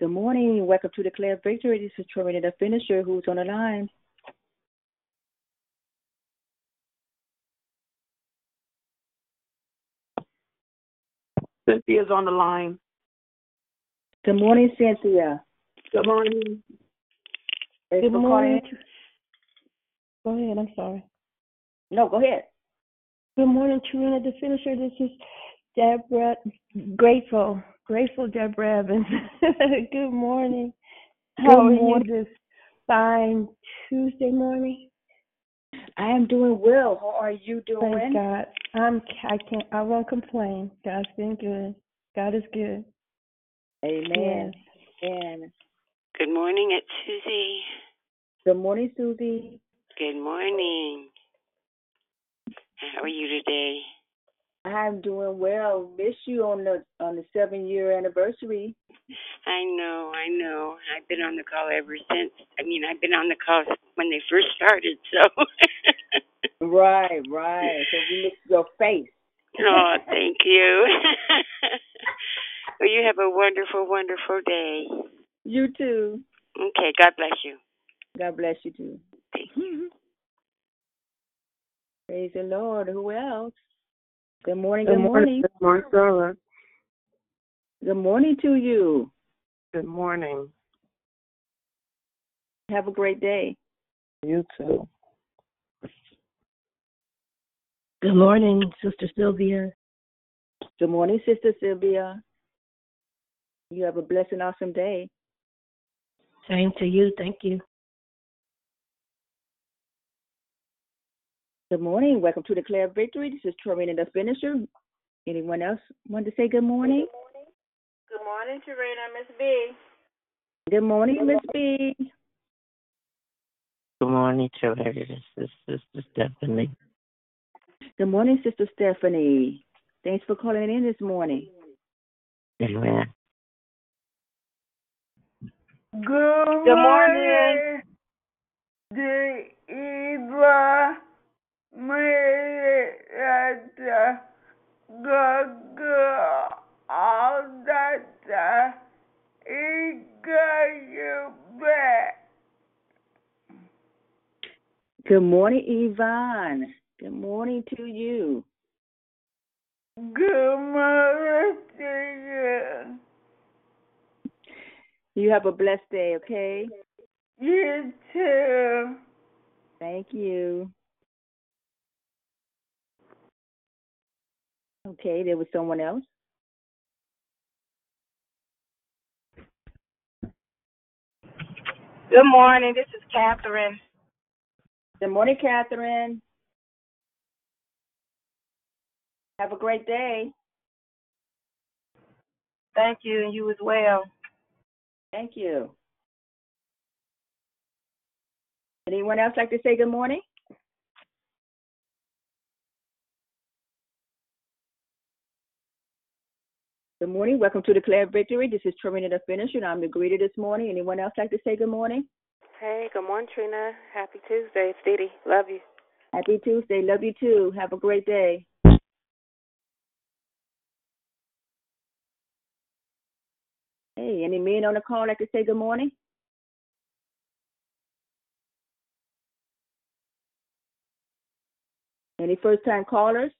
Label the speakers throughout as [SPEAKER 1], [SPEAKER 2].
[SPEAKER 1] Good morning. Welcome to Declare Victory. This is Trina, the finisher, who's on the line.
[SPEAKER 2] Cynthia's on the line.
[SPEAKER 1] Good morning, Cynthia.
[SPEAKER 2] Good morning.
[SPEAKER 1] Thanks
[SPEAKER 3] Good morning. Go ahead. I'm sorry.
[SPEAKER 1] No, go ahead.
[SPEAKER 3] Good morning, Trina, the finisher. This is Deborah. Grateful, grateful, Deborah Evans. Good morning. How
[SPEAKER 1] Good
[SPEAKER 3] are you this fine Tuesday morning?
[SPEAKER 1] I am doing well. How are you doing?
[SPEAKER 3] Thank God. I'm. I can't. I won't complain. God's been good. God is good.
[SPEAKER 1] Amen.
[SPEAKER 3] Yes.
[SPEAKER 1] Amen.
[SPEAKER 4] Good morning, it's Susie.
[SPEAKER 1] Good morning, Susie.
[SPEAKER 4] Good morning. How are you today?
[SPEAKER 1] I'm doing well. Miss you on the on the seven year anniversary.
[SPEAKER 4] I know, I know. I've been on the call ever since. I mean, I've been on the call when they first started, so.
[SPEAKER 1] Right, right. So we miss your face.
[SPEAKER 4] oh, thank you. well, you have a wonderful, wonderful day.
[SPEAKER 1] You too.
[SPEAKER 4] Okay, God bless you.
[SPEAKER 1] God bless you too.
[SPEAKER 4] Thank
[SPEAKER 1] Praise the Lord. Who else? Good morning.
[SPEAKER 2] Good
[SPEAKER 1] Good morning.
[SPEAKER 2] Good morning, Marcella.
[SPEAKER 1] Good morning to you.
[SPEAKER 2] Good morning.
[SPEAKER 1] Have a great day.
[SPEAKER 2] You too.
[SPEAKER 5] Good morning, Sister Sylvia.
[SPEAKER 1] Good morning, Sister Sylvia. You have a blessed and awesome day.
[SPEAKER 5] Same to you. Thank you.
[SPEAKER 1] Good morning. Welcome to Declare Victory. This is Trina, the finisher. Anyone else want to say good morning?
[SPEAKER 6] Good morning, Tarina, Miss B.
[SPEAKER 1] Good morning, Miss B.
[SPEAKER 7] Good morning, children. This is Sister Stephanie.
[SPEAKER 1] Good morning, Sister Stephanie. Thanks for calling in this morning.
[SPEAKER 7] Amen.
[SPEAKER 2] Good,
[SPEAKER 6] Good morning.
[SPEAKER 2] The Eva Marietta Gaga all that he got you back.
[SPEAKER 1] Good morning, Yvonne. Good morning to you.
[SPEAKER 2] Good morning to you.
[SPEAKER 1] You have a blessed day, okay?
[SPEAKER 2] You too.
[SPEAKER 1] Thank you. Okay, there was someone else.
[SPEAKER 6] Good morning. This is Catherine.
[SPEAKER 1] Good morning, Catherine. Have a great day.
[SPEAKER 6] Thank you, and you as well.
[SPEAKER 1] Thank you. Anyone else like to say good morning? Good morning. Welcome to Declare Victory. This is Trina the Finisher, and I'm the greeter this morning. Anyone else like to say good morning?
[SPEAKER 6] Hey, good morning, Trina. Happy Tuesday. It's Didi. Love you.
[SPEAKER 1] Happy Tuesday. Love you too. Have a great day. Hey, any men on the call like to say good morning? Any first time callers?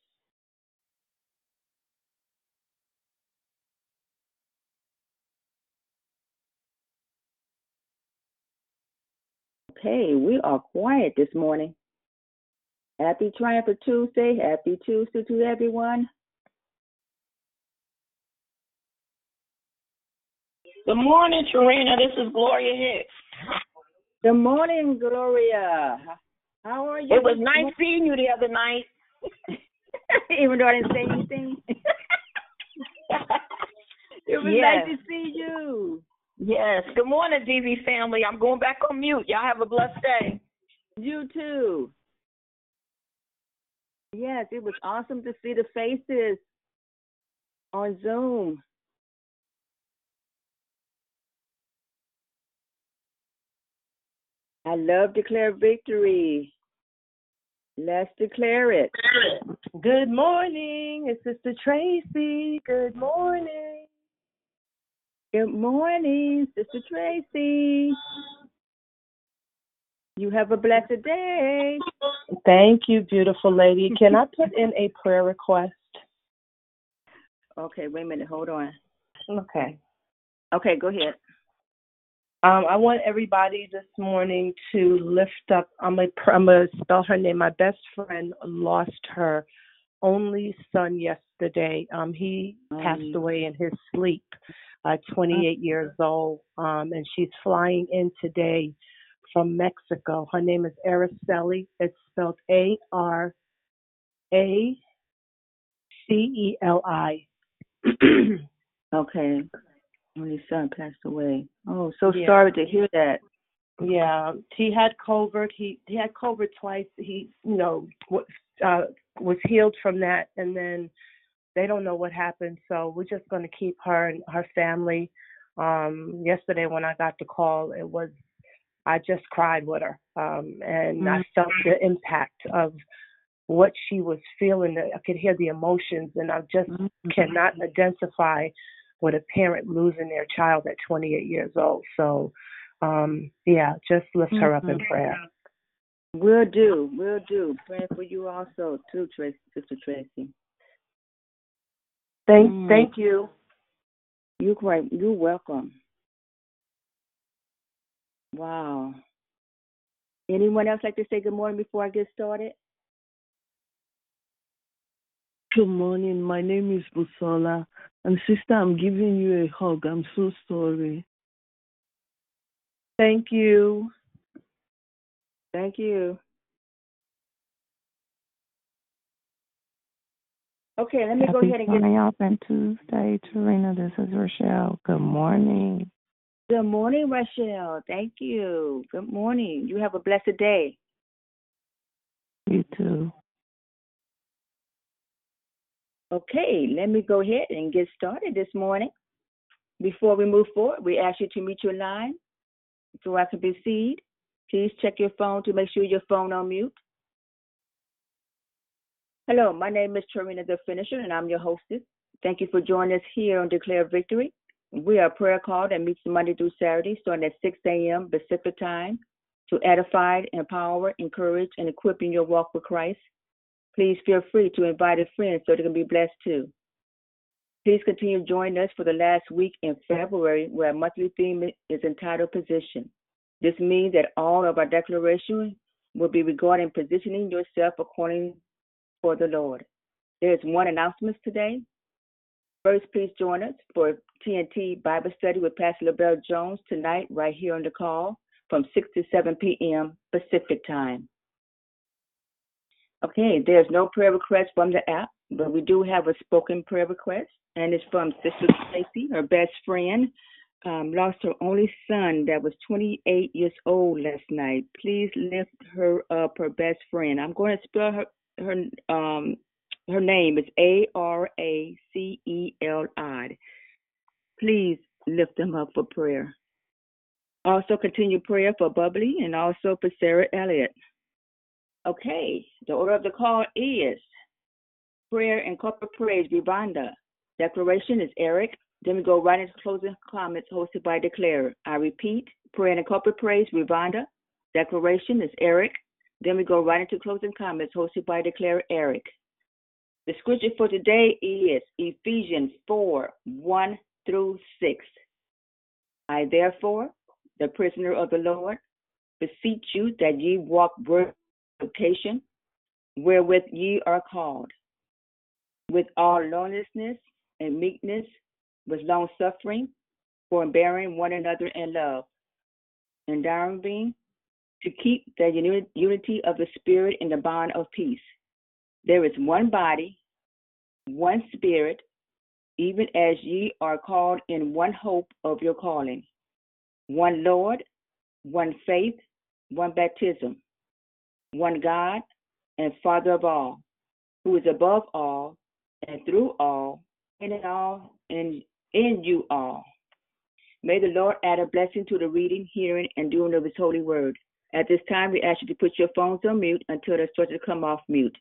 [SPEAKER 1] Okay, we are quiet this morning. Happy Triumph Tuesday. Happy Tuesday to everyone.
[SPEAKER 7] Good morning, Tarina. This is Gloria Hicks.
[SPEAKER 1] Good morning, Gloria. How are you?
[SPEAKER 7] It was nice seeing you the other night.
[SPEAKER 1] Even though I didn't say anything. it was
[SPEAKER 7] Yes.
[SPEAKER 1] nice to see you.
[SPEAKER 7] Yes. Good morning, DV family. I'm going back on mute. Y'all have a blessed day.
[SPEAKER 1] You too. Yes, it was awesome to see the faces on Zoom. I love declare victory. Let's declare it.
[SPEAKER 3] Good morning. It's Sister Tracy. Good morning.
[SPEAKER 1] Good morning, Sister Tracy. You have a blessed day.
[SPEAKER 8] Thank you, beautiful lady. Can I put in a prayer request?
[SPEAKER 1] Okay, wait a minute. Hold on.
[SPEAKER 8] Okay.
[SPEAKER 1] Okay, go ahead.
[SPEAKER 8] Um, I want everybody this morning to lift up. I'm gonna, I'm gonna spell her name. My best friend lost her only son yesterday. Um, he passed
[SPEAKER 1] Um,
[SPEAKER 8] away in his sleep, uh, 28 years old. Um, and she's flying in today from Mexico. Her name is Araceli. It's spelled A R A C E L I.
[SPEAKER 1] Okay. When his son passed away. Oh, so
[SPEAKER 8] Yeah.
[SPEAKER 1] sorry to hear that.
[SPEAKER 8] Yeah, he had COVID. He he had COVID twice. He you know uh, was healed from that, and then they don't know what happened. So we're just going to keep her and her family. Um, yesterday when I got the call, it was I just cried with her, um, and I felt the impact of what she was feeling. I could hear the emotions, and I just cannot identify with a parent losing their child at 28 years old. So, um, yeah, just lift her up in prayer.
[SPEAKER 1] Will do. We'll do. Praying for you also too, Tracy, Sister Tracy.
[SPEAKER 8] Thank,
[SPEAKER 1] Mm.
[SPEAKER 8] thank you.
[SPEAKER 1] You're quite. You're welcome. Wow. Anyone else like to say good morning before I get started?
[SPEAKER 9] Good morning. My name is Busola. And sister, I'm giving you a hug. I'm so sorry.
[SPEAKER 8] Thank you.
[SPEAKER 1] Thank you. Okay, let me go ahead and get
[SPEAKER 10] Triumphant Tuesday, Tarina. This is Rochelle. Good morning.
[SPEAKER 1] Good morning, Rochelle. Thank you. Good morning. You have a blessed day.
[SPEAKER 10] You too.
[SPEAKER 1] Okay, let me go ahead and get started this morning. Before we move forward, we ask you to meet your line so I can proceed. Please check your phone to make sure your phone on mute. Hello, my name is Tarina the Finisher, and I'm your hostess. Thank you for joining us here on Declare Victory. We are a prayer call that meets Monday through Saturday, starting at 6 a.m. Pacific time, to edify, empower, encourage, and equip in your walk with Christ. Please feel free to invite a friend so they can be blessed too. Please continue joining us for the last week in February, where our monthly theme is entitled Position. This means that all of our declarations will be regarding positioning yourself according for the Lord. There is one announcement today. First, please join us for TNT Bible study with Pastor LaBelle Jones tonight, right here on the call from 6 to 7 p.m. Pacific time. Okay, there's no prayer request from the app, but we do have a spoken prayer request, and it's from Sister Tracy, her best friend. Um, lost her only son that was 28 years old last night. Please lift her up, her best friend. I'm going to spell her her um her name is A R A C E L I. Please lift them up for prayer. Also continue prayer for Bubbly and also for Sarah Elliott. Okay, the order of the call is prayer and corporate praise, Vivanda. Declaration is Eric. Then we go right into closing comments hosted by Declare. I repeat, prayer and corporate praise, Vivanda. Declaration is Eric. Then we go right into closing comments hosted by Declare Eric. The scripture for today is Ephesians 4 1 through 6. I therefore, the prisoner of the Lord, beseech you that ye walk worthy vocation wherewith ye are called, with all lowliness and meekness, with long suffering, forbearing one another in love, enduring to keep the uni- unity of the Spirit in the bond of peace. There is one body, one Spirit, even as ye are called in one hope of your calling, one Lord, one faith, one baptism, one God and Father of all, who is above all and through all and in all and in you all. May the Lord add a blessing to the reading, hearing, and doing of his holy word. At this time, we ask you to put your phones on mute until starting to come off mute.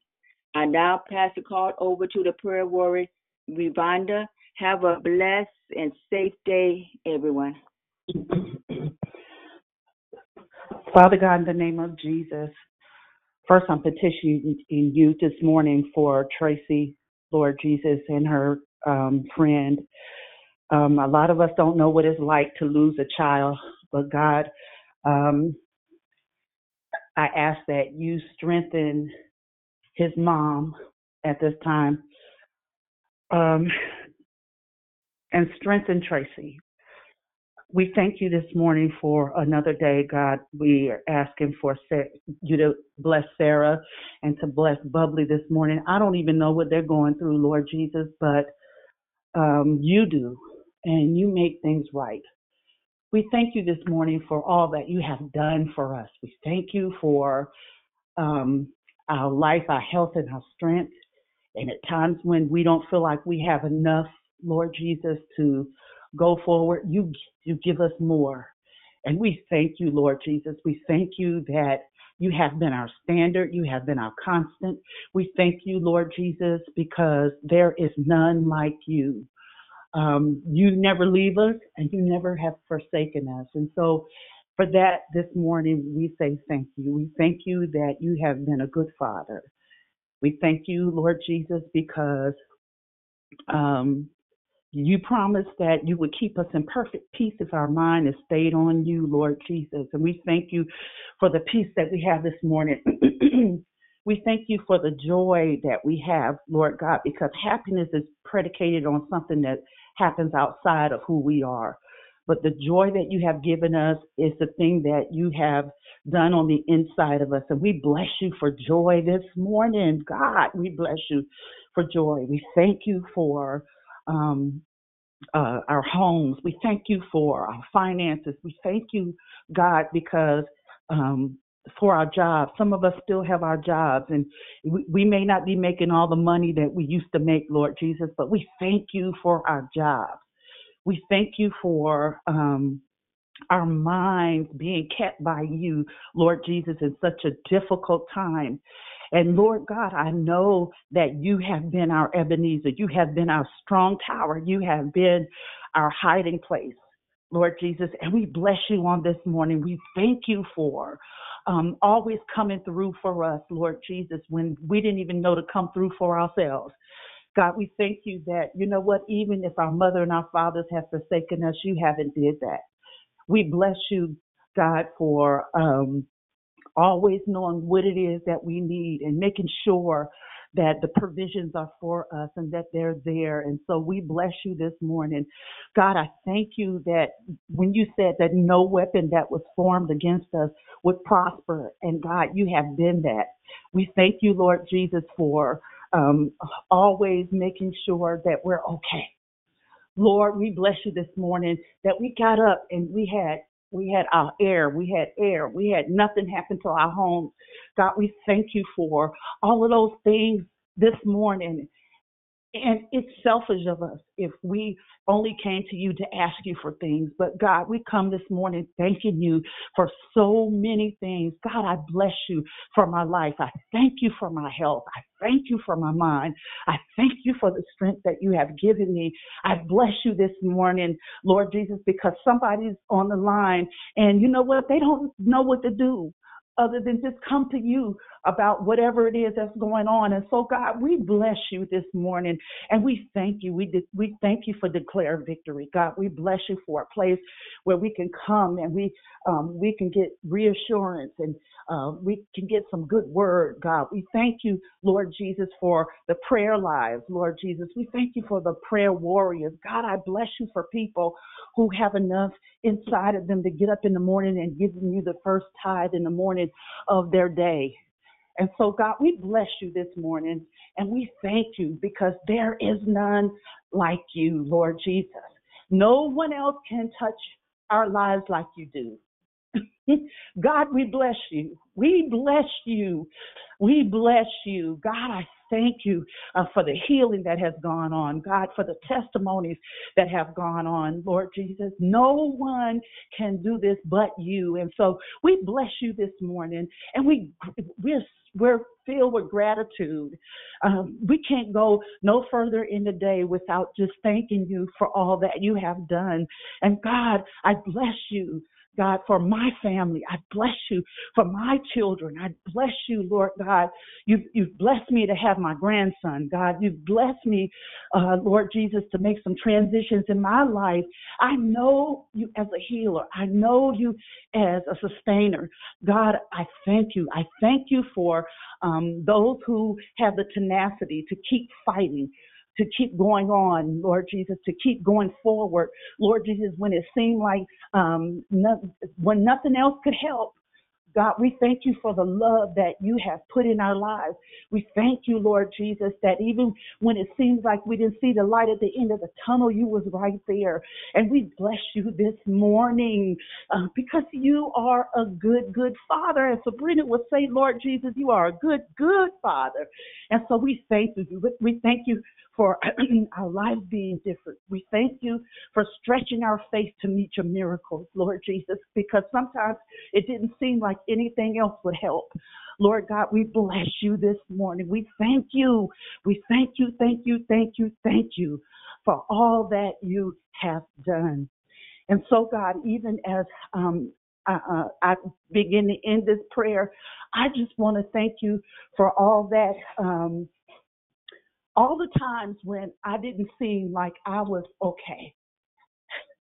[SPEAKER 1] I now pass the call over to the prayer warrior, Rivanda Have a blessed and safe day, everyone.
[SPEAKER 11] Father God, in the name of Jesus, first I'm petitioning you this morning for Tracy, Lord Jesus, and her um, friend. Um, a lot of us don't know what it's like to lose a child, but God, um, I ask that you strengthen his mom at this time um, and strengthen Tracy. We thank you this morning for another day, God. We are asking for you to bless Sarah and to bless Bubbly this morning. I don't even know what they're going through, Lord Jesus, but um, you do, and you make things right. We thank you this morning for all that you have done for us. We thank you for um, our life, our health, and our strength. And at times when we don't feel like we have enough, Lord Jesus, to go forward, you you give us more. And we thank you, Lord Jesus. We thank you that you have been our standard. You have been our constant. We thank you, Lord Jesus, because there is none like you. Um, you never leave us and you never have forsaken us. And so for that this morning, we say thank you. We thank you that you have been a good father. We thank you, Lord Jesus, because um, you promised that you would keep us in perfect peace if our mind is stayed on you, Lord Jesus. And we thank you for the peace that we have this morning. we thank you for the joy that we have, Lord God, because happiness is predicated on something that happens outside of who we are. But the joy that you have given us is the thing that you have done on the inside of us. And we bless you for joy this morning. God, we bless you for joy. We thank you for um, uh, our homes. We thank you for our finances. We thank you, God, because um, for our jobs. Some of us still have our jobs, and we, we, may not be making all the money that we used to make, Lord Jesus, but we thank you for our jobs. We thank you for um, our minds being kept by you, Lord Jesus, in such a difficult time. And Lord God, I know that you have been our Ebenezer. You have been our strong tower. You have been our hiding place, Lord Jesus. And we bless you on this morning. We thank you for um, always coming through for us, Lord Jesus, when we didn't even know to come through for ourselves. God, we thank you that, you know what, even if our mother and our fathers have forsaken us, you haven't did that. We bless you, God, for um, always knowing what it is that we need and making sure that the provisions are for us and that they're there. And so we bless you this morning. God, I thank you that when you said that no weapon that was formed against us would prosper, and God, you have been that. We thank you, Lord Jesus, for um, always making sure that we're okay. Lord, we bless you this morning that we got up and we had we had our air, we had air, we had nothing happen to our homes. God, we thank you for all of those things this morning. And it's selfish of us if we only came to you to ask you for things. But God, we come this morning thanking you for so many things. God, I bless you for my life. I thank you for my health. I thank you for my mind. I thank you for the strength that you have given me. I bless you this morning, Lord Jesus, because somebody's on the line and you know what? They don't know what to do other than just come to you about whatever it is that's going on. And so, God, we bless you this morning and we thank you. We, de- we thank you for declare victory. God, we bless you for a place where we can come and we, um, we can get reassurance and uh, we can get some good word, God. We thank you, Lord Jesus, for the prayer lives, Lord Jesus. We thank you for the prayer warriors. God, I bless you for people who have enough inside of them to get up in the morning and give you the first tithe in the morning of their day. And so, God, we bless you this morning and we thank you because there is none like you, Lord Jesus. No one else can touch our lives like you do. God, we bless you. We bless you. We bless you. God, I thank you uh, for the healing that has gone on. God, for the testimonies that have gone on. Lord Jesus, no one can do this but you. And so we bless you this morning and we, we're, we're filled with gratitude. Um, we can't go no further in the day without just thanking you for all that you have done. And God, I bless you God, for my family. I bless you for my children. I bless you, Lord God. You've, you've blessed me to have my grandson, God. You've blessed me, uh, Lord Jesus, to make some transitions in my life. I know you as a healer. I know you as a sustainer. God, I thank you. I thank you for um, those who have the tenacity to keep fighting, to keep going on, Lord Jesus, to keep going forward, Lord Jesus, when it seemed like um, no, when nothing else could help. God, we thank you for the love that you have put in our lives. We thank you, Lord Jesus, that even when it seems like we didn't see the light at the end of the tunnel, you was right there. And we bless you this morning uh, because you are a good, good father. And Sabrina would say, Lord Jesus, you are a good, good father. And so we thank you. We thank you for our lives being different. We thank you for stretching our faith to meet your miracles, Lord Jesus, because sometimes it didn't seem like anything else would help. Lord God, we bless you this morning. We thank you. We thank you, thank you, thank you, thank you for all that you have done. And so, God, even as um, uh, I begin to end this prayer, I just want to thank you for all that. Um, all the times when I didn't seem like I was okay,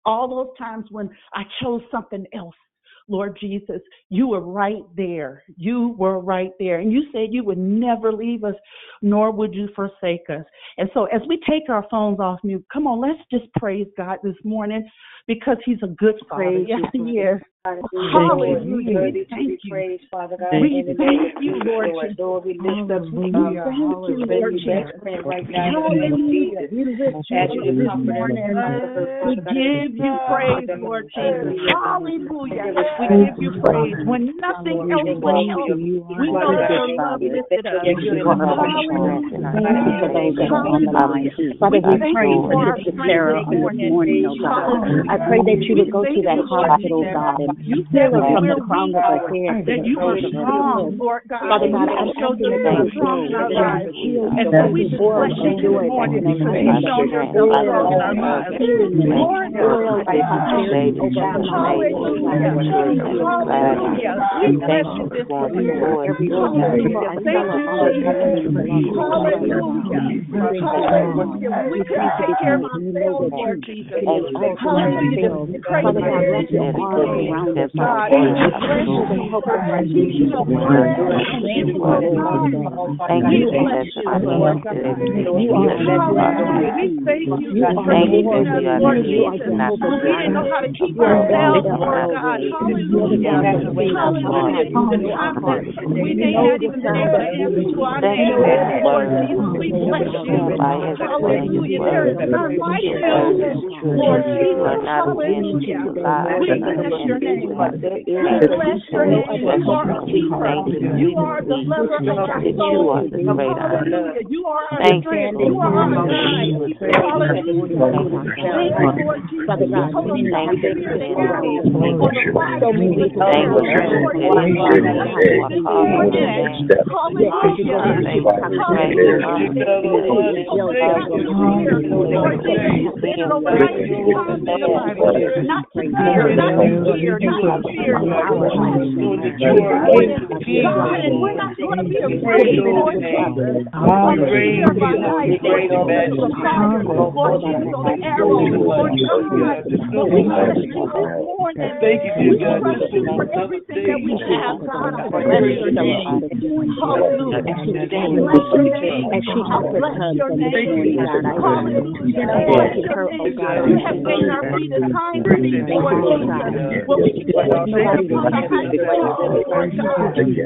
[SPEAKER 11] all those times when I chose something else, Lord Jesus, you were right there. You were right there. And you said you would never leave us, nor would you forsake us. And so as we take our phones off mute, come on, let's just praise God this morning because he's a good father.
[SPEAKER 12] Praise
[SPEAKER 11] yes,
[SPEAKER 12] you,
[SPEAKER 11] he is.
[SPEAKER 12] Hallelujah. Thank you. Praise, Father God.
[SPEAKER 11] We thank you, Lord. Jesus.
[SPEAKER 12] Lord, we lift up um,
[SPEAKER 11] Hallelujah. Thank you, Lord Jesus.
[SPEAKER 12] right now in the name of
[SPEAKER 11] Hallelujah.
[SPEAKER 12] Jesus.
[SPEAKER 11] We
[SPEAKER 12] you to
[SPEAKER 11] this
[SPEAKER 12] comfort her
[SPEAKER 11] morning.
[SPEAKER 12] and comfort her,
[SPEAKER 11] We give you praise, Lord Jesus. Hallelujah. We give you praise. When nothing else would help, we know that your love lifted us.
[SPEAKER 10] You for her assurance and our Thank you for those that are on the line. Father, we pray for Sister Sarah on this morning, oh God. I pray that you would go to that hospital, God, and heal her from the crown of her head to
[SPEAKER 11] that
[SPEAKER 10] the
[SPEAKER 11] you are
[SPEAKER 10] soles of her
[SPEAKER 11] strong,
[SPEAKER 10] feet.
[SPEAKER 11] Lord God.
[SPEAKER 10] Father God,
[SPEAKER 11] You
[SPEAKER 10] I'm
[SPEAKER 11] have shown
[SPEAKER 10] asking that you
[SPEAKER 11] yourself
[SPEAKER 10] would
[SPEAKER 11] strong in. And so we just bless you
[SPEAKER 10] of
[SPEAKER 11] this morning
[SPEAKER 10] in
[SPEAKER 11] because
[SPEAKER 10] life.
[SPEAKER 11] you've shown yourself strong in our
[SPEAKER 10] of
[SPEAKER 11] lives.
[SPEAKER 10] and
[SPEAKER 11] Lord
[SPEAKER 10] oil
[SPEAKER 11] God.
[SPEAKER 10] of prosperity over her life, oh
[SPEAKER 11] Hallelujah.
[SPEAKER 10] God.
[SPEAKER 11] We bless you this morning. Hallelujah. Thank you, Jesus. Hallelujah. Hallelujah. When we couldn't take care of ourselves, Lord Jesus. Hallelujah.
[SPEAKER 10] Father God, wrap your arms around us,
[SPEAKER 11] God.
[SPEAKER 10] God.
[SPEAKER 11] We bless
[SPEAKER 10] Hold her,
[SPEAKER 11] you.
[SPEAKER 10] help her to
[SPEAKER 11] We
[SPEAKER 10] keep her mind on you, Lord
[SPEAKER 11] Thank
[SPEAKER 10] God.
[SPEAKER 11] you,
[SPEAKER 10] You are
[SPEAKER 11] bless you,
[SPEAKER 10] Lord.
[SPEAKER 11] Lord God.
[SPEAKER 10] You are
[SPEAKER 11] Hallelujah. We thank you
[SPEAKER 10] You
[SPEAKER 11] for
[SPEAKER 10] are
[SPEAKER 11] keeping
[SPEAKER 10] more.
[SPEAKER 11] us, Lord
[SPEAKER 10] You are
[SPEAKER 11] Jesus.
[SPEAKER 10] Jehovah
[SPEAKER 11] We didn't know
[SPEAKER 10] Jireh.
[SPEAKER 11] how to keep
[SPEAKER 10] You are God
[SPEAKER 11] ourselves,
[SPEAKER 10] that
[SPEAKER 11] Lord
[SPEAKER 10] You're the
[SPEAKER 11] Hallelujah.
[SPEAKER 10] God that hears
[SPEAKER 11] Hallelujah.
[SPEAKER 10] You
[SPEAKER 11] The
[SPEAKER 10] our heart.
[SPEAKER 11] times that we
[SPEAKER 10] You
[SPEAKER 11] may
[SPEAKER 10] know
[SPEAKER 11] not
[SPEAKER 10] the
[SPEAKER 11] even been
[SPEAKER 10] sound
[SPEAKER 11] able
[SPEAKER 10] of
[SPEAKER 11] to
[SPEAKER 10] our
[SPEAKER 11] answer to our
[SPEAKER 10] voices. You
[SPEAKER 11] name.
[SPEAKER 10] know every
[SPEAKER 11] Lord
[SPEAKER 10] word that
[SPEAKER 11] Jesus,
[SPEAKER 10] comes
[SPEAKER 11] we
[SPEAKER 10] out of
[SPEAKER 11] bless
[SPEAKER 10] our
[SPEAKER 11] you.
[SPEAKER 10] mouth.
[SPEAKER 11] Hallelujah. There is none like you. Lord Jesus, hallelujah. We bless your name. We bless your name. You are a keeper. You are the lover of our soul. Hallelujah. You are our strength. You are our guide. Hallelujah. Thank you, Lord Jesus.
[SPEAKER 10] Father
[SPEAKER 11] You
[SPEAKER 10] God,
[SPEAKER 11] told us
[SPEAKER 10] many
[SPEAKER 11] not to
[SPEAKER 10] have been
[SPEAKER 11] fear the
[SPEAKER 10] people right
[SPEAKER 11] arrow
[SPEAKER 10] now.
[SPEAKER 11] or the fire
[SPEAKER 10] So
[SPEAKER 11] that
[SPEAKER 10] many
[SPEAKER 11] would
[SPEAKER 10] people
[SPEAKER 11] fly
[SPEAKER 10] have been
[SPEAKER 11] according to
[SPEAKER 10] watching
[SPEAKER 11] Isaiah
[SPEAKER 10] Father God
[SPEAKER 11] 26
[SPEAKER 10] as
[SPEAKER 11] this
[SPEAKER 10] we come
[SPEAKER 11] morning.
[SPEAKER 10] in. Yet
[SPEAKER 11] Hallelujah.
[SPEAKER 10] everybody else is coming
[SPEAKER 11] Hallelujah.
[SPEAKER 10] together and they put
[SPEAKER 11] You
[SPEAKER 10] the
[SPEAKER 11] told
[SPEAKER 10] guilt
[SPEAKER 11] us not
[SPEAKER 10] over
[SPEAKER 11] to
[SPEAKER 10] them.
[SPEAKER 11] fear,
[SPEAKER 10] Lord, I
[SPEAKER 11] Lord
[SPEAKER 10] pray
[SPEAKER 11] Jesus.
[SPEAKER 10] that
[SPEAKER 11] You
[SPEAKER 10] you
[SPEAKER 11] said it
[SPEAKER 10] heal
[SPEAKER 11] over
[SPEAKER 10] their
[SPEAKER 11] 19
[SPEAKER 10] bodies.
[SPEAKER 11] times in the
[SPEAKER 10] Lord, I
[SPEAKER 11] Bible.
[SPEAKER 10] pray that you
[SPEAKER 11] Not to
[SPEAKER 10] break
[SPEAKER 11] fear,
[SPEAKER 10] every
[SPEAKER 11] not to
[SPEAKER 10] yoke
[SPEAKER 11] fear, not to fear,
[SPEAKER 10] in
[SPEAKER 11] not to
[SPEAKER 10] our
[SPEAKER 11] fear.
[SPEAKER 10] lives,
[SPEAKER 11] We
[SPEAKER 10] God.
[SPEAKER 11] bless you this morning,
[SPEAKER 10] Give
[SPEAKER 11] God,
[SPEAKER 10] us
[SPEAKER 11] and we're
[SPEAKER 10] the
[SPEAKER 11] not going to be
[SPEAKER 10] Put
[SPEAKER 11] afraid,
[SPEAKER 10] it down,
[SPEAKER 11] Lord
[SPEAKER 10] Father.
[SPEAKER 11] Jesus, of the fear by night, Lord Jesus, of the fire,
[SPEAKER 10] Lord,
[SPEAKER 11] Lord
[SPEAKER 10] Lord,
[SPEAKER 11] Jesus, of the
[SPEAKER 10] I
[SPEAKER 11] arrow,
[SPEAKER 10] pray
[SPEAKER 11] Lord
[SPEAKER 10] that
[SPEAKER 11] God. But we bless you this morning. We trust you for everything that we have, God. I bless your name. Hallelujah.
[SPEAKER 10] as she
[SPEAKER 11] I
[SPEAKER 10] stands
[SPEAKER 11] bless your
[SPEAKER 10] with
[SPEAKER 11] name.
[SPEAKER 10] as she
[SPEAKER 11] I
[SPEAKER 10] offers
[SPEAKER 11] bless
[SPEAKER 10] hugs
[SPEAKER 11] your
[SPEAKER 10] on this
[SPEAKER 11] name.
[SPEAKER 10] Morning, God. I ask that you
[SPEAKER 11] Hallelujah. I bless
[SPEAKER 10] anoint
[SPEAKER 11] your
[SPEAKER 10] her, oh
[SPEAKER 11] name.
[SPEAKER 10] God,
[SPEAKER 11] You
[SPEAKER 10] in
[SPEAKER 11] have
[SPEAKER 10] the
[SPEAKER 11] made
[SPEAKER 10] name
[SPEAKER 11] our
[SPEAKER 10] of
[SPEAKER 11] feet as
[SPEAKER 10] Jesus.
[SPEAKER 11] hinds feet,
[SPEAKER 10] Thank
[SPEAKER 11] Lord
[SPEAKER 10] you, oh. God.
[SPEAKER 11] When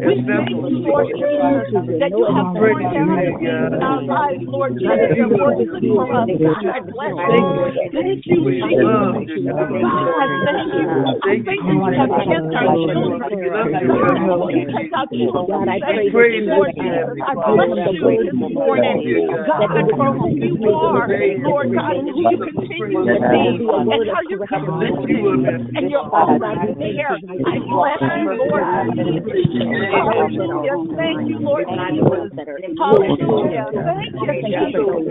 [SPEAKER 11] We thank you, Lord Jesus, that you have poured everything in our lives, Lord Jesus, that was good for us. God, I bless you. Thank you, Jesus. God, I thank you. I thank you for have kept our children. God, because our children
[SPEAKER 10] God, I
[SPEAKER 11] thank
[SPEAKER 10] pray
[SPEAKER 11] you,
[SPEAKER 10] that
[SPEAKER 11] Lord Jesus. I bless you this morning. God, for who you are, Lord God, and who you continue to be, and how consistent, and you're there. I bless you, Lord. Hallelujah. Thank you, Lord Jesus. Hallelujah. Thank you, Jesus.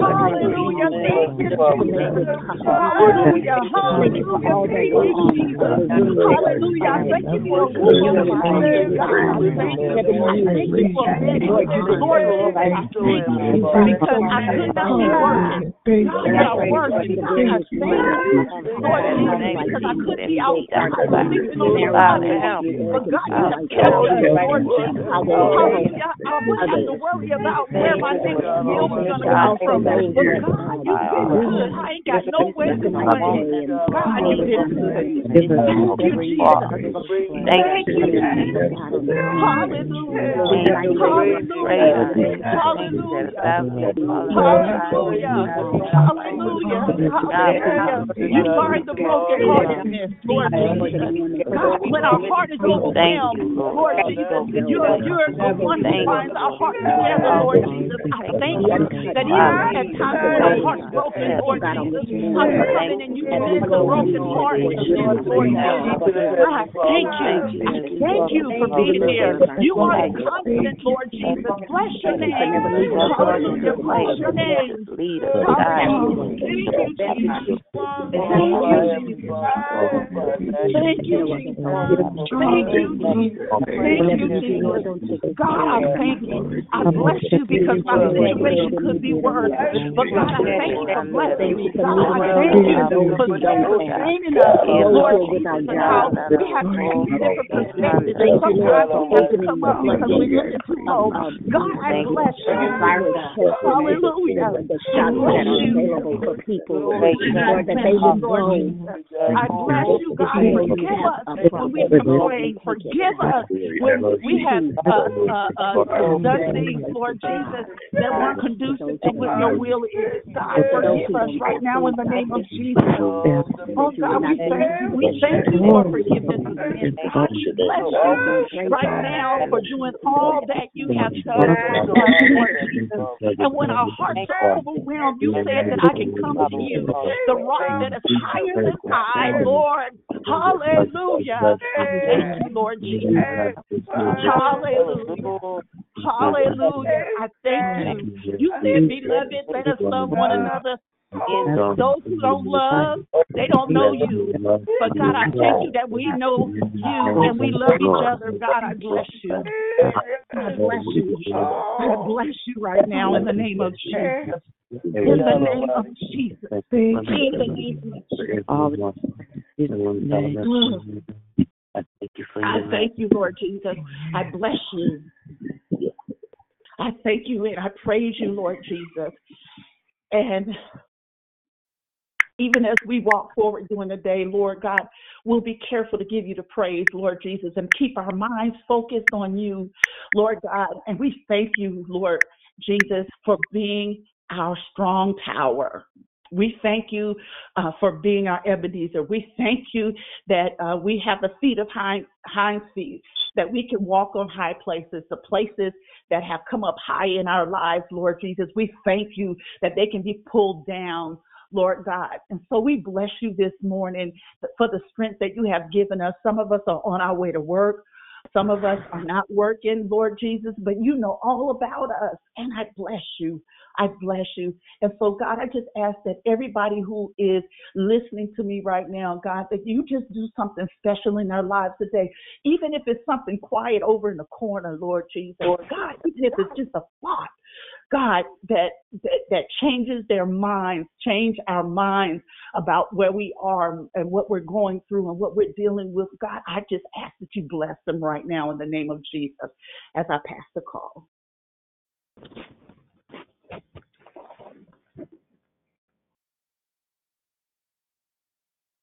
[SPEAKER 11] Hallelujah. Thank you, Jesus. Hallelujah. Hallelujah. Thank you, Jesus. Hallelujah. I Thank you for a roof over my head. God, I thank you. I thank you for Lord. I thank you because I could not working. Working. I thank. Lord because I couldn't be outside sleeping on the sidewalk. But God, you have kept us, Lord Jesus. Hallelujah. I wouldn't have to worry about where my next meal was going to come from. But God, you've good. I ain't got nowhere to complain. God, good. Thank you, Jesus. Thank you, Jesus. Hallelujah. Hallelujah. Hallelujah. Hallelujah. Hallelujah. You find the brokenheartedness, Lord Jesus. God, when our heart is overwhelmed, Lord Jesus, you're, you're the one who finds our heart together, Lord Jesus. I thank you that even at times when our heart's broken, Lord Jesus, I'm coming and you mend the broken heart, Lord Jesus. God, thank you. Thank you for being here. You are the constant, Lord Jesus. Bless your name. Hallelujah. Bless your name. Hallelujah. Thank you, Jesus. Thank you, Jesus. Thank you, Jesus. Thank you, Jesus. Thank you, Jesus. God, thank you. I bless you because my situation could be worse. But God, I thank you for blessing me. God, I thank you for sustaining us, Lord Jesus, how we have different perspectives. And sometimes we have to come up because we're looking too low. God, I bless you. Hallelujah. I bless you.
[SPEAKER 10] for people,
[SPEAKER 11] I
[SPEAKER 10] Lord, that they will grow.
[SPEAKER 11] I bless you, God. Forgive us when we complain. Forgive us when we have uh, uh, uh, done things, Lord Jesus, that weren't conducive to what your will is. God, forgive us right now in the name of Jesus. Oh, God, we thank you. We thank you for forgiveness of. God, we bless you right now for doing all that you have done for us, Lord Jesus. And when our hearts are overwhelmed, you said that I can come to you, the rock that is higher than I, Lord. Hallelujah. I thank you, Lord Jesus. Hallelujah. Hallelujah. I thank you. You said, Beloved, let us love one another. And those who don't love, they don't know you. But God, I thank you that we know you and we love each other. God, I bless you. I bless you. I bless you right now in the name of Jesus. In the name of Jesus. Mm. In the name of Jesus. I thank you, Lord Jesus. I bless you. I thank you and I praise you, Lord Jesus. And even as we walk forward during the day, Lord God, we'll be careful to give you the praise, Lord Jesus, and keep our minds focused on you, Lord God. And we thank you, Lord Jesus, for being our strong tower. We thank you uh, for being our Ebenezer. We thank you that uh, we have the feet of hind, feet, that we can walk on high places, the places that have come up high in our lives, Lord Jesus. We thank you that they can be pulled down, Lord God. And so we bless you this morning for the strength that you have given us. Some of us are on our way to work. Some of us are not working, Lord Jesus, but you know all about us. And I bless you. I bless you. And so, God, I just ask that everybody who is listening to me right now, God, that you just do something special in their lives today, even if it's something quiet over in the corner, Lord Jesus. Or God, even if it's just a thought. God, that, that that changes their minds, change our minds about where we are and what we're going through and what we're dealing with. God, I just ask that you bless them right now in the name of Jesus as I pass the call.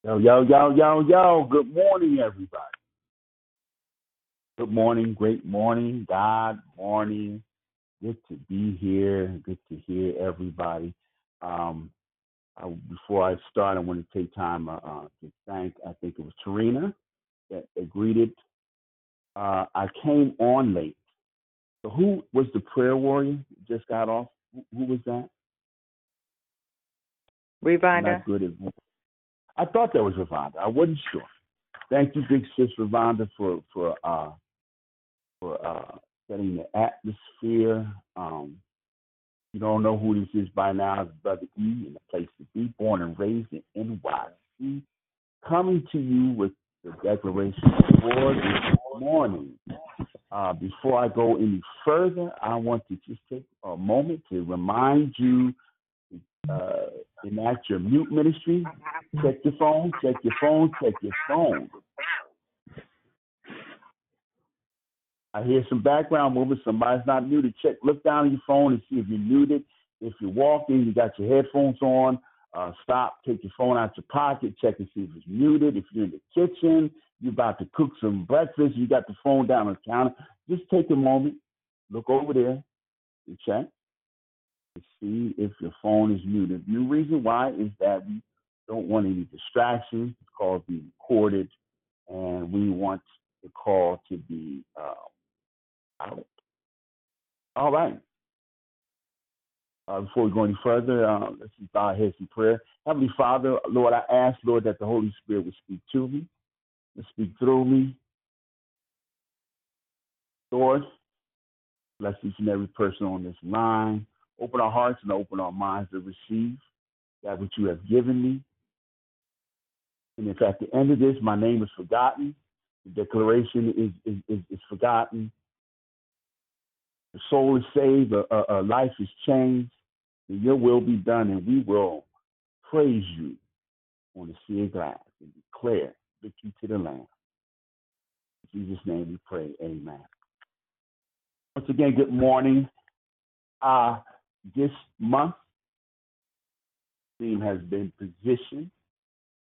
[SPEAKER 13] Yo, yo, yo, yo, yo. Good morning, everybody. Good morning, great morning, God morning. Good to be here. Good to hear everybody. Um, I, before I start, I want to take time uh, uh, to thank, I think it was Tarina that, greeted. Uh, I came on late. So who was the prayer warrior just got off? Who, who was that? Not good at I thought that was Ravonda. I wasn't sure. Thank you, big sis Ravonda, for for uh for uh setting the atmosphere. Um you don't know who this is by now, it's Brother E in the place to be, born and raised in NYC, coming to you with the declaration for this morning. Uh, before I go any further, I want to just take a moment to remind you uh, enact your mute ministry. Check your phone, check your phone, check your phone. I hear some background movement. Somebody's not muted. Check, look down on your phone and see if you're muted. If you're walking, you got your headphones on. Uh, stop, take your phone out your pocket, check and see if it's muted. If you're in the kitchen, you're about to cook some breakfast, you got the phone down on the counter. Just take a moment, look over there, and check to see if your phone is muted. The reason why is that we don't want any distractions. The call to be recorded, and we want the call to be uh. All right. Uh, before we go any further, uh, let's just bow our heads in prayer. Heavenly Father, Lord, I ask, Lord, that the Holy Spirit would speak to me, would speak through me. Lord, bless each and every person on this line. Open our hearts and open our minds to receive that which you have given me. And if at the end of this my name is forgotten, the declaration is, is, is, is forgotten, the soul is saved, a, a, a life is changed, then your will be done, and we will praise you on the sea of glass and declare victory to the Lamb. In Jesus' name we pray, amen. Once again, good morning. Uh, this month, theme has been position,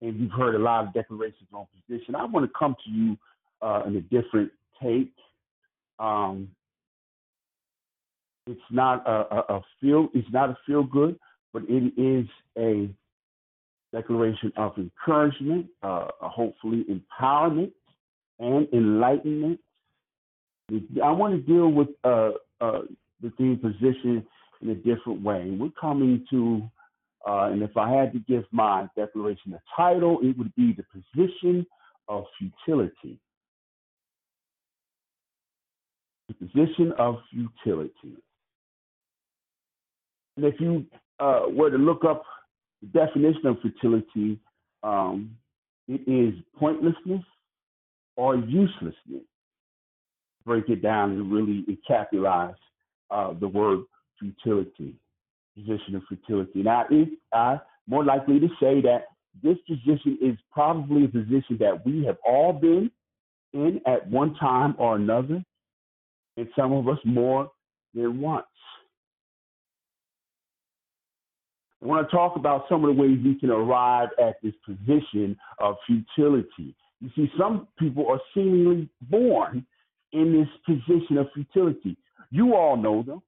[SPEAKER 13] and you've heard a lot of declarations on position. I want to come to you uh, in a different take. Um, it's not a, a, a feel. It's not a feel good, but it is a declaration of encouragement, uh, hopefully empowerment and enlightenment. I want to deal with uh, uh, the theme position in a different way. We're coming to, uh, and if I had to give my declaration a title, it would be the position of futility. The position of futility. And if you uh, were to look up the definition of futility, um, it is pointlessness or uselessness. Break it down and really encapsulate uh, the word futility, position of futility. Now, if I more likely to say that this position is probably a position that we have all been in at one time or another, and some of us more than once. I want to talk about some of the ways we can arrive at this position of futility. You see, some people are seemingly born in this position of futility. You all know them.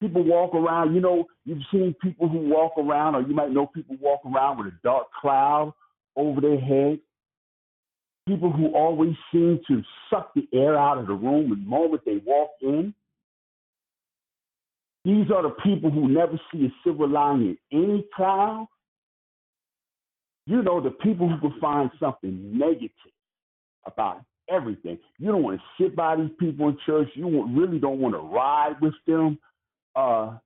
[SPEAKER 13] People walk around, you know, you've seen people who walk around, or you might know people walk around with a dark cloud over their head. People who always seem to suck the air out of the room the moment they walk in. These are the people who never see a silver lining in any cloud. You know, the people who can find something negative about everything. You don't want to sit by these people in church. You really don't want to ride with them. Uh,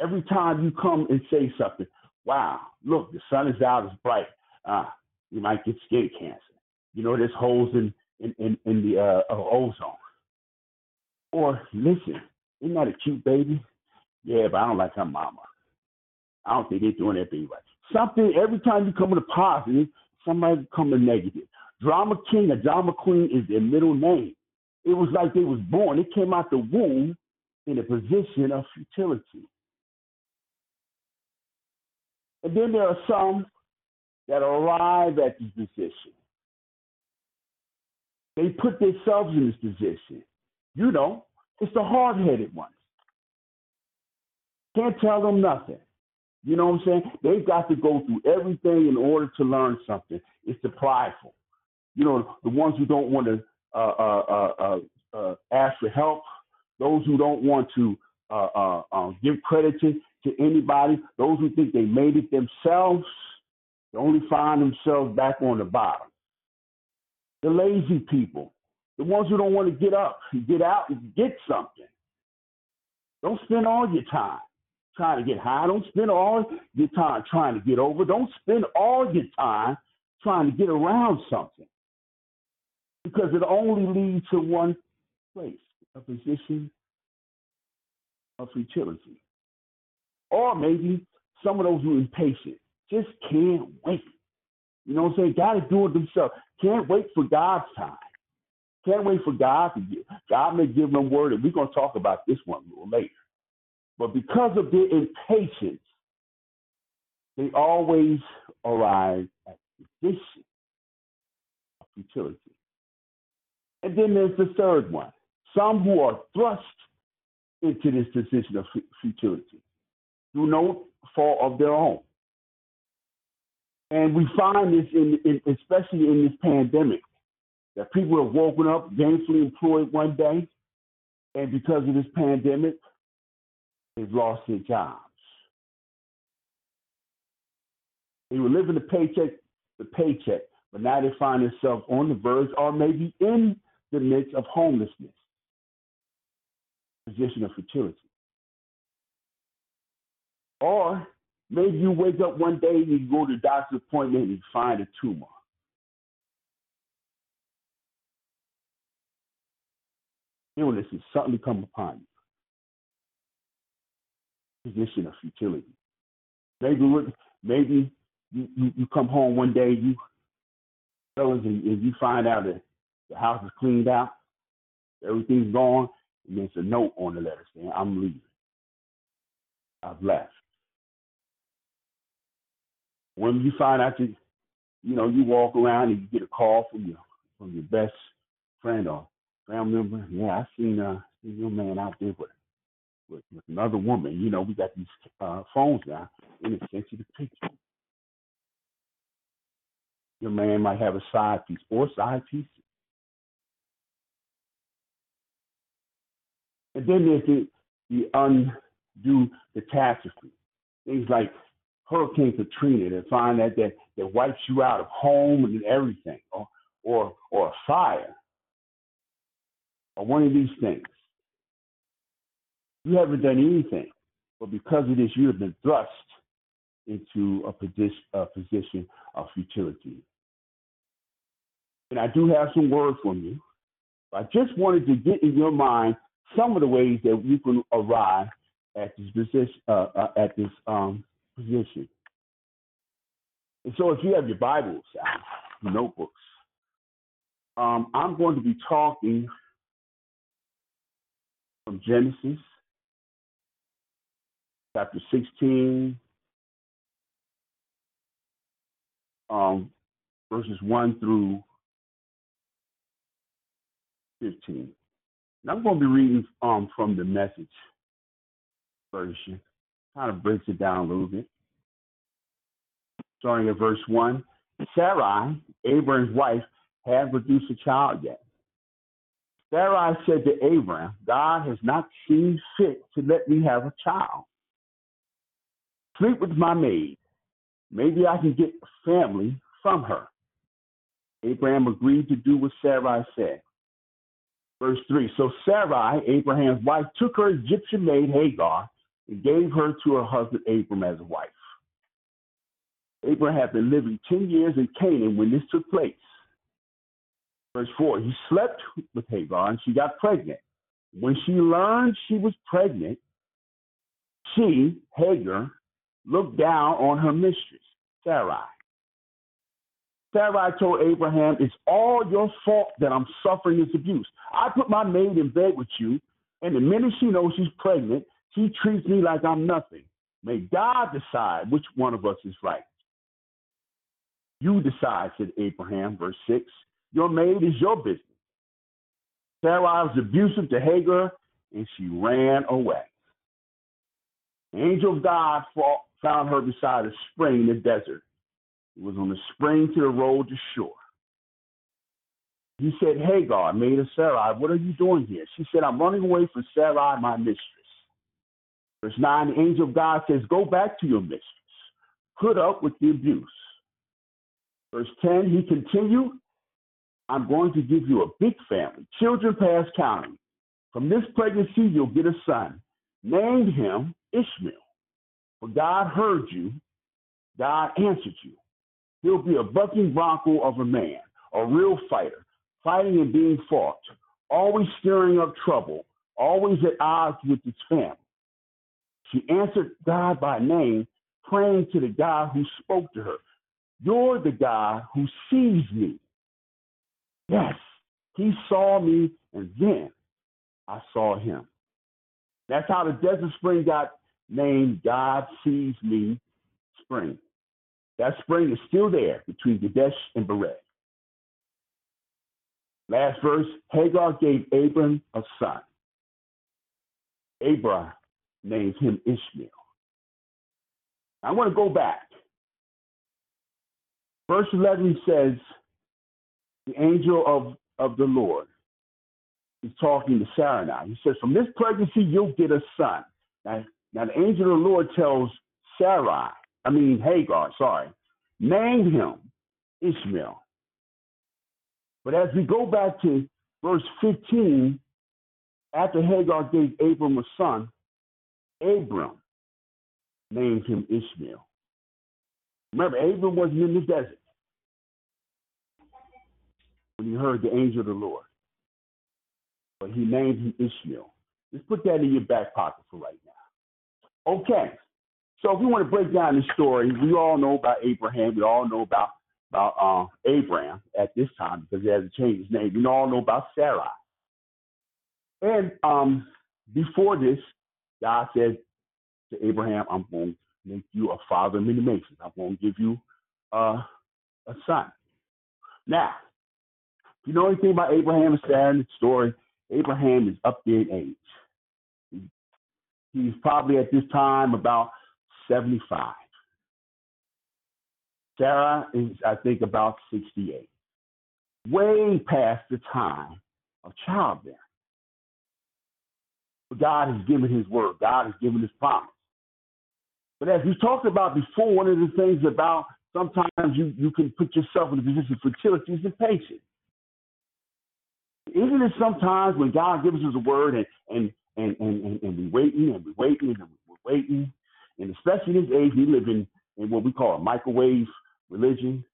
[SPEAKER 13] every time you come and say something, wow, look, the sun is out, it's bright. Uh, you might get skin cancer. You know, there's holes in in in, in the uh, ozone. Or listen, isn't that a cute baby? Yeah, but I don't like her mama. I don't think they're doing that thing right. Something every time you come with a positive, somebody come with negative. Drama king or drama queen is their middle name. It was like they was born. It came out the womb in a position of futility. And then there are some that arrive at this position. They put themselves in this position. You know, it's the hard headed ones. Can't tell them nothing. You know what I'm saying? They've got to go through everything in order to learn something. It's the prideful. You know, the ones who don't want to uh, uh, uh, uh, ask for help, those who don't want to uh, uh, uh, give credit to, to anybody, those who think they made it themselves, they only find themselves back on the bottom. The lazy people, the ones who don't want to get up, get out, and get something. Don't spend all your time trying to get high. Don't spend all your time trying to get over. Don't spend all your time trying to get around something because it only leads to one place a position of futility. Or maybe some of those who are impatient just can't wait. You know what I'm saying? Got to do it themselves. Can't wait for God's time. Can't wait for God to give. God may give them word, and we're going to talk about this one a little later. But because of their impatience, they always arrive at the position of futility. And then there's the third one some who are thrust into this position of futility through no fault of their own. And we find this in, in, especially in this pandemic, that people have woken up gainfully employed one day, and because of this pandemic, they've lost their jobs. They were living the paycheck the paycheck, but now they find themselves on the verge or maybe in the midst of homelessness, position of futility. Or maybe you wake up one day and you go to doctor's appointment and you find a tumor. Illness has suddenly come upon you. Position of futility. Maybe maybe you, you, you come home one day, you fellas, and, you find out that the house is cleaned out, everything's gone, and there's a note on the letter saying, I'm leaving. I've left. When you find out that, you know, you walk around and you get a call from your from your best friend or family member, yeah, I seen uh seen your man out there with with, with another woman. You know, we got these uh, phones now, and it sends you the picture. Your man might have a side piece or side pieces. And then there's the, the undue catastrophe. Things like Hurricane Katrina that find that, that that wipes you out of home and everything, or or or a fire, or one of these things. You haven't done anything, but because of this, you have been thrust into a position, a position of futility. And I do have some words from you. I just wanted to get in your mind some of the ways that you can arrive at this position, uh, uh, at this um, position. And so, if you have your Bibles, your notebooks, um, I'm going to be talking from Genesis chapter 16, um, verses 1 through 15. And I'm going to be reading um, from the message version. Kind of breaks it down a little bit. Starting at verse 1 Sarai, Abraham's wife, had produced a child yet. Sarai said to Abraham, God has not seen fit to let me have a child. Sleep with my maid. Maybe I can get family from her. Abraham agreed to do what Sarai said. Verse 3 So Sarai, Abraham's wife, took her Egyptian maid Hagar and gave her to her husband Abram as a wife. Abraham had been living 10 years in Canaan when this took place. Verse 4 He slept with Hagar and she got pregnant. When she learned she was pregnant, she, Hagar, looked down on her mistress, Sarai. Sarai told Abraham, It's all your fault that I'm suffering this abuse. I put my maid in bed with you, and the minute she knows she's pregnant, she treats me like I'm nothing. May God decide which one of us is right. You decide, said Abraham, verse 6. Your maid is your business. Sarai was abusive to Hagar, and she ran away. The angel of God found her beside a spring in the desert. It was on the spring to the road to Shur. He said, Hagar, maid of Sarai, what are you doing here? She said, I'm running away from Sarai, my mistress. Verse 9, the angel of God says, Go back to your mistress. Put up with the abuse. Verse 10, he continued, I'm going to give you a big family, children past counting. From this pregnancy, you'll get a son. Name him Ishmael. For God heard you, God answered you. He'll be a bucking bronco of a man, a real fighter, fighting and being fought, always stirring up trouble, always at odds with his family. She answered God by name, praying to the God who spoke to her. You're the God who sees me. Yes, he saw me, and then I saw him. That's how the desert spring got named God Sees Me Spring. That spring is still there between Kadesh and Bered. Last verse Hagar gave Abram a son. Abraham named him Ishmael. I want to go back. Verse 11 says, The angel of, of the Lord is talking to Sarah now. He says, From this pregnancy, you'll get a son. Now, now the angel of the Lord tells Sarah, I mean Hagar, sorry, name him Ishmael. But as we go back to verse 15, after Hagar gave Abram a son, Abram named him Ishmael. Remember, Abram wasn't in the desert when he heard the angel of the Lord, but he named him Ishmael. Let's put that in your back pocket for right. Okay, so if we want to break down the story, we all know about Abraham. We all know about about uh, Abraham at this time because he hasn't changed his name. We all know about Sarah. And um, before this, God said to Abraham, I'm going to make you a father of many nations. I'm going to give you uh, a son. Now, if you know anything about Abraham and Sarah in the story, Abraham is up there in age. He's probably at this time about 75. Sarah is, I think, about 68. Way past the time of childbearing. But God has given his word. God has given his promise. But as we talked about before, one of the things about sometimes you, you can put yourself in a position of fertility is patience. Isn't it sometimes when God gives us a word and and and and, and, and we're waiting and we're waiting and we're waiting, and especially this age we live in in what we call a microwave religion.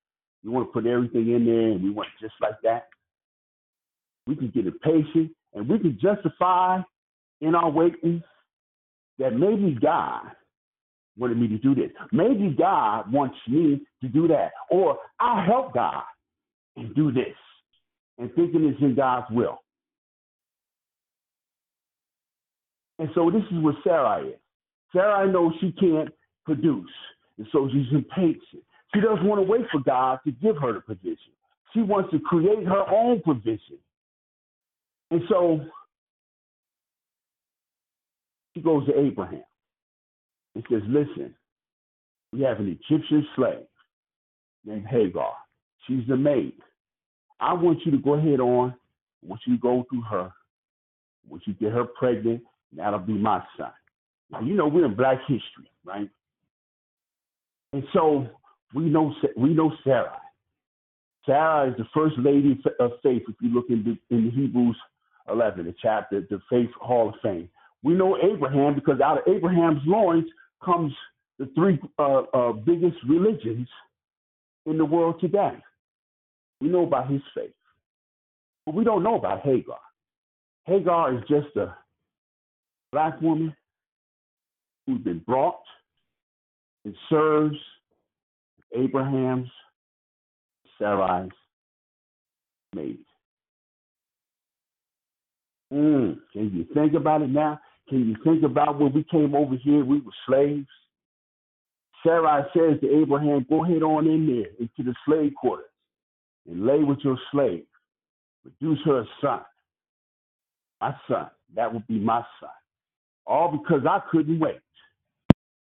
[SPEAKER 13] We want to put everything in there and we want just like that. We can get impatient and we can justify in our waiting that maybe God wanted me to do this. Maybe God wants me to do that. Or I'll help God and do this. And thinking it's in God's will. And so this is what Sarah is. Sarah knows she can't produce. And so she's impatient. She doesn't want to wait for God to give her the provision. She wants to create her own provision. And so she goes to Abraham and says, Listen, we have an Egyptian slave named Hagar. She's the maid. I want you to go ahead on. I want you to go through her. I want you to get her pregnant, that'll be my son. Now, you know, we're in black history, right? And so we know we know Sarah. Sarah is the first lady of faith. If you look in the, in the Hebrews 11, the chapter, the Faith Hall of Fame, we know Abraham because out of Abraham's loins comes the three uh, uh, biggest religions in the world today. We know about his faith, but we don't know about Hagar. Hagar is just a black woman who's been brought and serves Abraham's, Sarai's maid. Mm, can you think about it now? Can you think about when we came over here, we were slaves? Sarai says to Abraham, Go ahead on in there into the slave quarters and lay with your slave. Produce her a son. My son. That would be my son. All because I couldn't wait.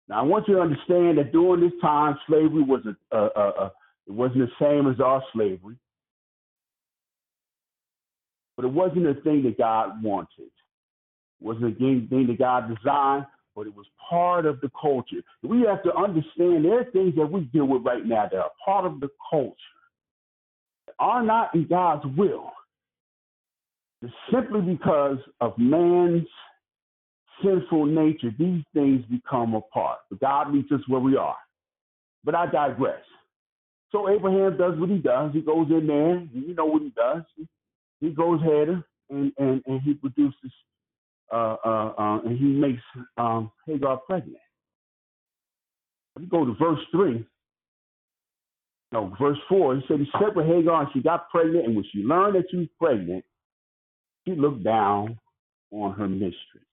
[SPEAKER 13] Now I want you to understand that during this time, slavery was a, a, a, a it wasn't the same as our slavery, but it wasn't a thing that God wanted. It wasn't a thing that God designed, but it was part of the culture. We have to understand there are things that we deal with right now that are part of the culture, that are not in God's will. It's simply because of man's sinful nature, these things become a part. But God meets us where we are. But I digress. So Abraham does what he does. He goes in there. You know what he does. He, goes ahead and, and, and he produces, uh, uh, uh, and he makes um, Hagar pregnant. Let me go to verse 3. No, verse 4. He said, He slept with Hagar and she got pregnant. And when she learned that she was pregnant, she looked down on her mistress.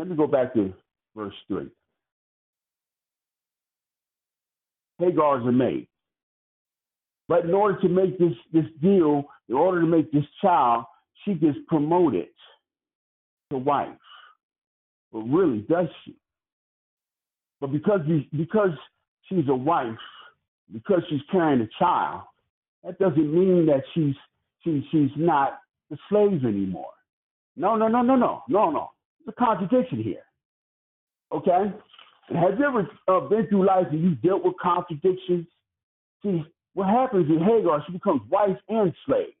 [SPEAKER 13] Let me go back to verse 3. Hagar is a maid. But in order to make this, this deal, in order to make this child, she gets promoted to wife. But really, does she? But because because she's a wife, because she's carrying a child, that doesn't mean that she's she, she's not a slave anymore. No, no, no, no, no, no, no. There's a contradiction here. Okay? And have you ever uh, been through life and you dealt with contradictions? See, what happens in Hagar, she becomes wife and slave.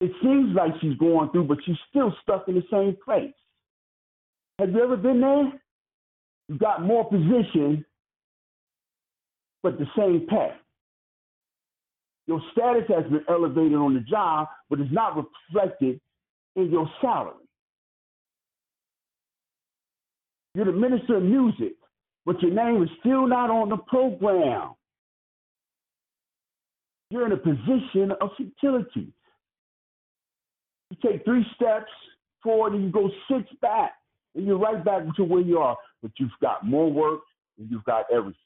[SPEAKER 13] It seems like she's going through, but she's still stuck in the same place. Have you ever been there? You got more position, but the same path. Your status has been elevated on the job, but it's not reflected in your salary. You're the minister of music, but your name is still not on the program. You're in a position of futility. You take three steps forward and you go six back, and you're right back to where you are, but you've got more work and you've got everything.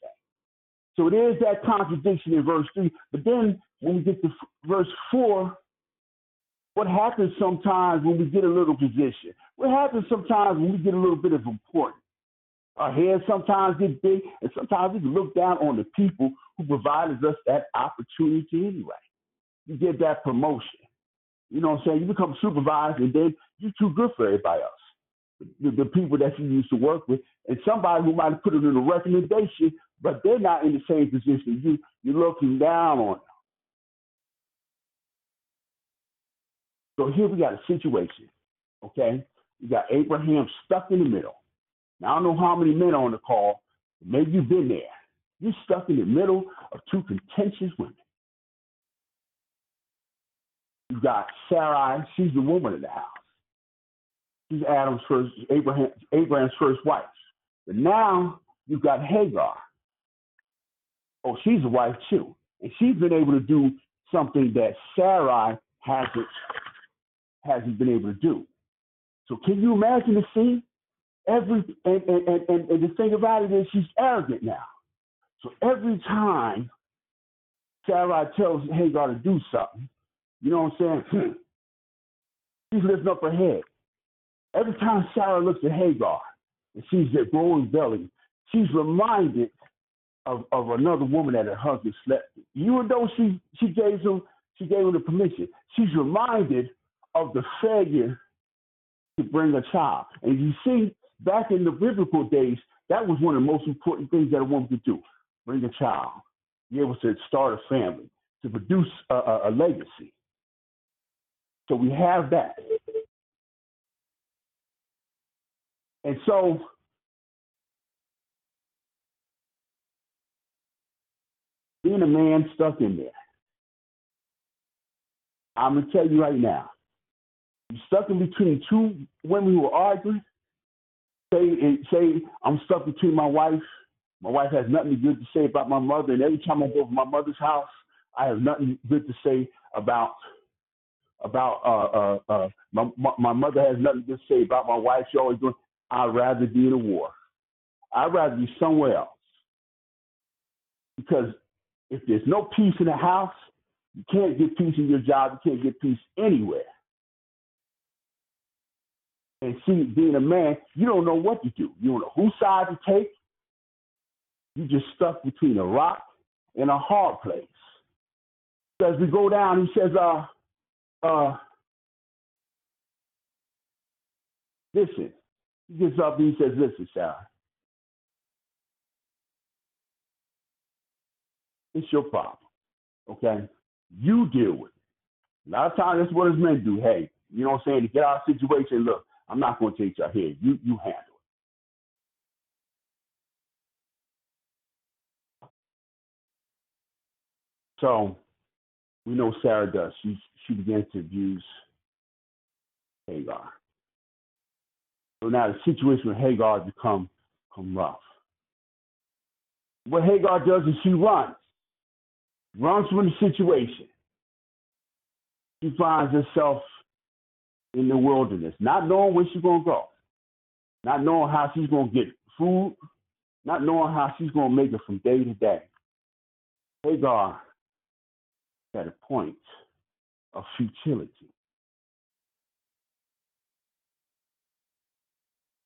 [SPEAKER 13] So there's that contradiction in verse 3. But then when we get to verse 4, what happens sometimes when we get a little position? What happens sometimes when we get a little bit of importance? Our heads sometimes get big, and sometimes we look down on the people who provided us that opportunity anyway. You get that promotion. You know what I'm saying? You become supervisor, and then you're too good for everybody else. The, the people that you used to work with, and somebody who might have put it in a recommendation, but they're not in the same position you. You're looking down on them. So here we got a situation, okay? You got Abraham stuck in the middle. Now, I don't know how many men are on the call. Maybe you've been there. You're stuck in the middle of two contentious women. You got Sarai, she's the woman of the house. She's Adam's first, Abraham, Abraham's first wife. But now you've got Hagar. Oh, she's a wife too. And she's been able to do something that Sarai hasn't hasn't been able to do. So can you imagine the scene? Every and, and, and, and the thing about it is she's arrogant now. So every time Sarah tells Hagar to do something, you know what I'm saying? Hmm, she's lifting up her head. Every time Sarah looks at Hagar and sees that growing belly, she's reminded of, of another woman that her husband slept with. Even though she, she gave him she gave him the permission, she's reminded of the failure to bring a child. And you see, back in the biblical days, that was one of the most important things that a woman could do bring a child, be able to start a family, to produce a, a, a legacy. So we have that. And so being a man stuck in there, I'm gonna tell you right now, stuck in between two women who are arguing. Say, say I'm stuck between my wife. My wife has nothing good to say about my mother, and every time I go to my mother's house, I have nothing good to say about about uh, uh, uh, my, my mother has nothing to say about my wife. She always doing. I'd rather be in a war. I'd rather be somewhere else because if there's no peace in the house, you can't get peace in your job. You can't get peace anywhere. And see, being a man, you don't know what to do. You don't know whose side to take. You just stuck between a rock and a hard place. So as we go down, he says, uh, uh, listen. He gets up and he says, listen, Sarah. It's your problem. Okay? You deal with it. A lot of times that's what his men do. Hey, you know what I'm saying? To get out of situation, look, I'm not going to take your head. You you handle it. So we know Sarah does. She she begins to abuse Hagar. So now the situation with Hagar has become, become rough. What Hagar does is she runs, runs from the situation. She finds herself in the wilderness, not knowing where she's going to go, not knowing how she's going to get food, not knowing how she's going to make it from day to day. Hagar at a point of futility.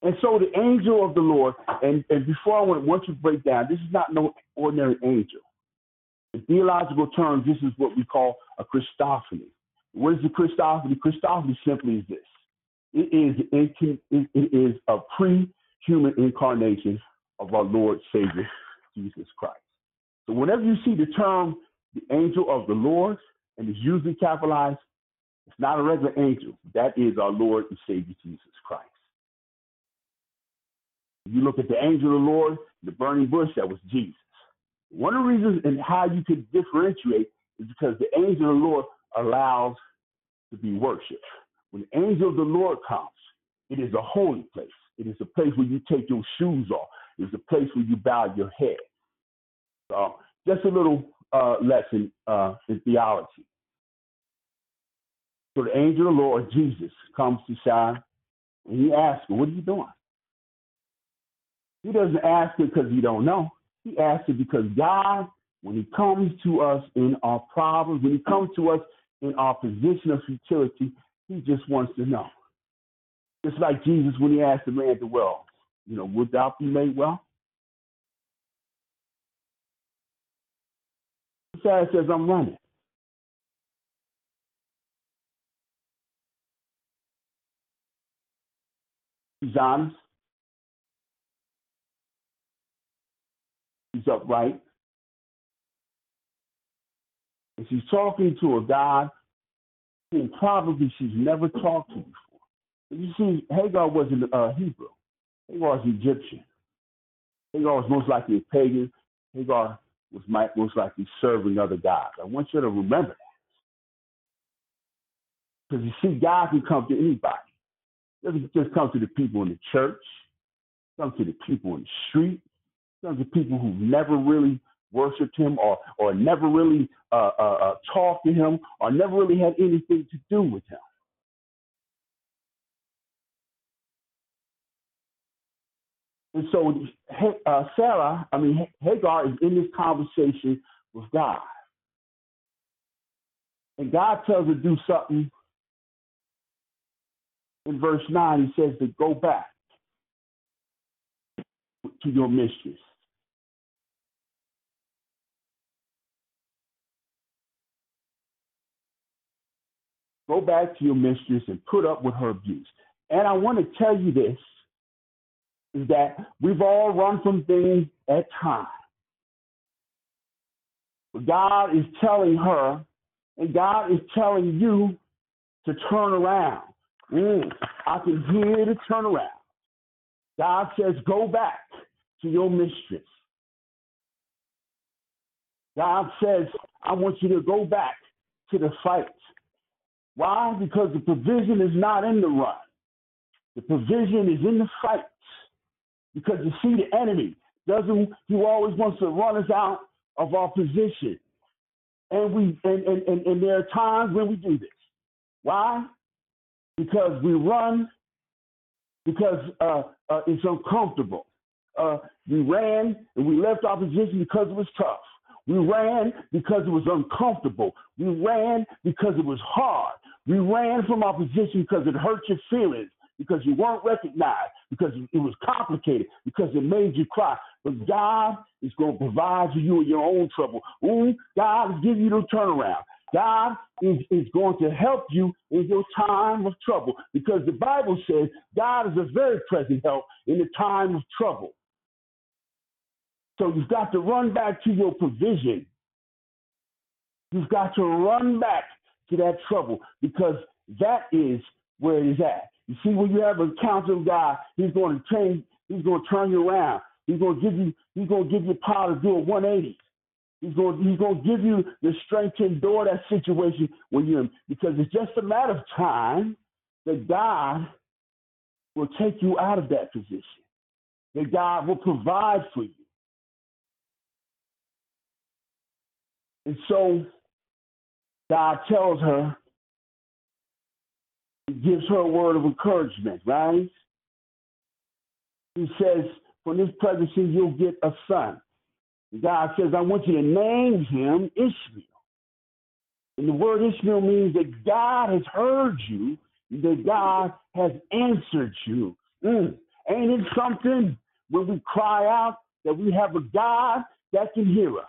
[SPEAKER 13] And so the angel of the Lord, and, and before I want, want you to break down, this is not no ordinary angel. In theological terms, this is what we call a Christophany. What is the Christophany? Christophany simply is this. It is, it, it is a pre-human incarnation of our Lord Savior, Jesus Christ. So whenever you see the term the angel of the Lord, and it's usually capitalized, it's not a regular angel. That is our Lord and Savior Jesus Christ. You look at the angel of the Lord, the burning bush, that was Jesus. One of the reasons and how you can differentiate is because the angel of the Lord allows to be worshiped. When the angel of the Lord comes, it is a holy place. It is a place where you take your shoes off. It's a place where you bow your head. So just a little uh, lesson uh, in theology. So the angel of the Lord, Jesus, comes to Sarah and he asks What are you doing? He doesn't ask her because he don't know. He asks her because God, when he comes to us in our problems, when he comes to us in our position of futility, he just wants to know. It's like Jesus when he asked the man at the well, you know, would thou be made well? The Sarah says, I'm running. She's honest. She's upright. And she's talking to a God who probably she's never talked to before. You see, Hagar wasn't uh, Hebrew. Hagar was Egyptian. Hagar was most likely a pagan. Hagar was most likely serving other gods. I want you to remember that. Because you see, God can come to anybody. Doesn't just come to the people in the church, come to the people in the street, come to people who've never really worshiped him or or never really uh, uh, uh, talked to him or never really had anything to do with him. And so uh, Sarah, I mean Hagar, is in this conversation with God, and God tells her to do something. In verse nine, He says to go back to your mistress. Go back to your mistress and put up with her abuse. And I want to tell you this is that we've all run from things at times. But God is telling her, and God is telling you to turn around. Mm, I can hear the turn around. God says, go back to your mistress. God says, I want you to go back to the fight. Why? Because the provision is not in the run. The provision is in the fight. Because you see, the enemy doesn't, he always wants to run us out of our position. And we and, and, and, and there are times when we do this. Why? Because we run because uh, uh, it's uncomfortable. Uh, we ran and we left our position because it was tough. We ran because it was uncomfortable. We ran because it was hard. We ran from our position because it hurt your feelings, because you weren't recognized, because it was complicated, because it made you cry. But God is going to provide for you in your own trouble. Ooh, God is giving you the turnaround. God is, is going to help you in your time of trouble because the Bible says God is a very present help in the time of trouble. So you've got to run back to your provision. You've got to run back to that trouble because that is where it is at. You see, when you have a with God, He's going to change. He's going to turn you around. He's going to give you. He's going to give you power to do a 180. He's going. He's going to give you the strength to endure that situation when you're because it's just a matter of time that God will take you out of that position. That God will provide for you. And so God tells her, He gives her a word of encouragement, right? He says, From this pregnancy, you'll get a son. God says, I want you to name him Ishmael. And the word Ishmael means that God has heard you, that God has answered you. Mm. Ain't it something when we cry out that we have a God that can hear us?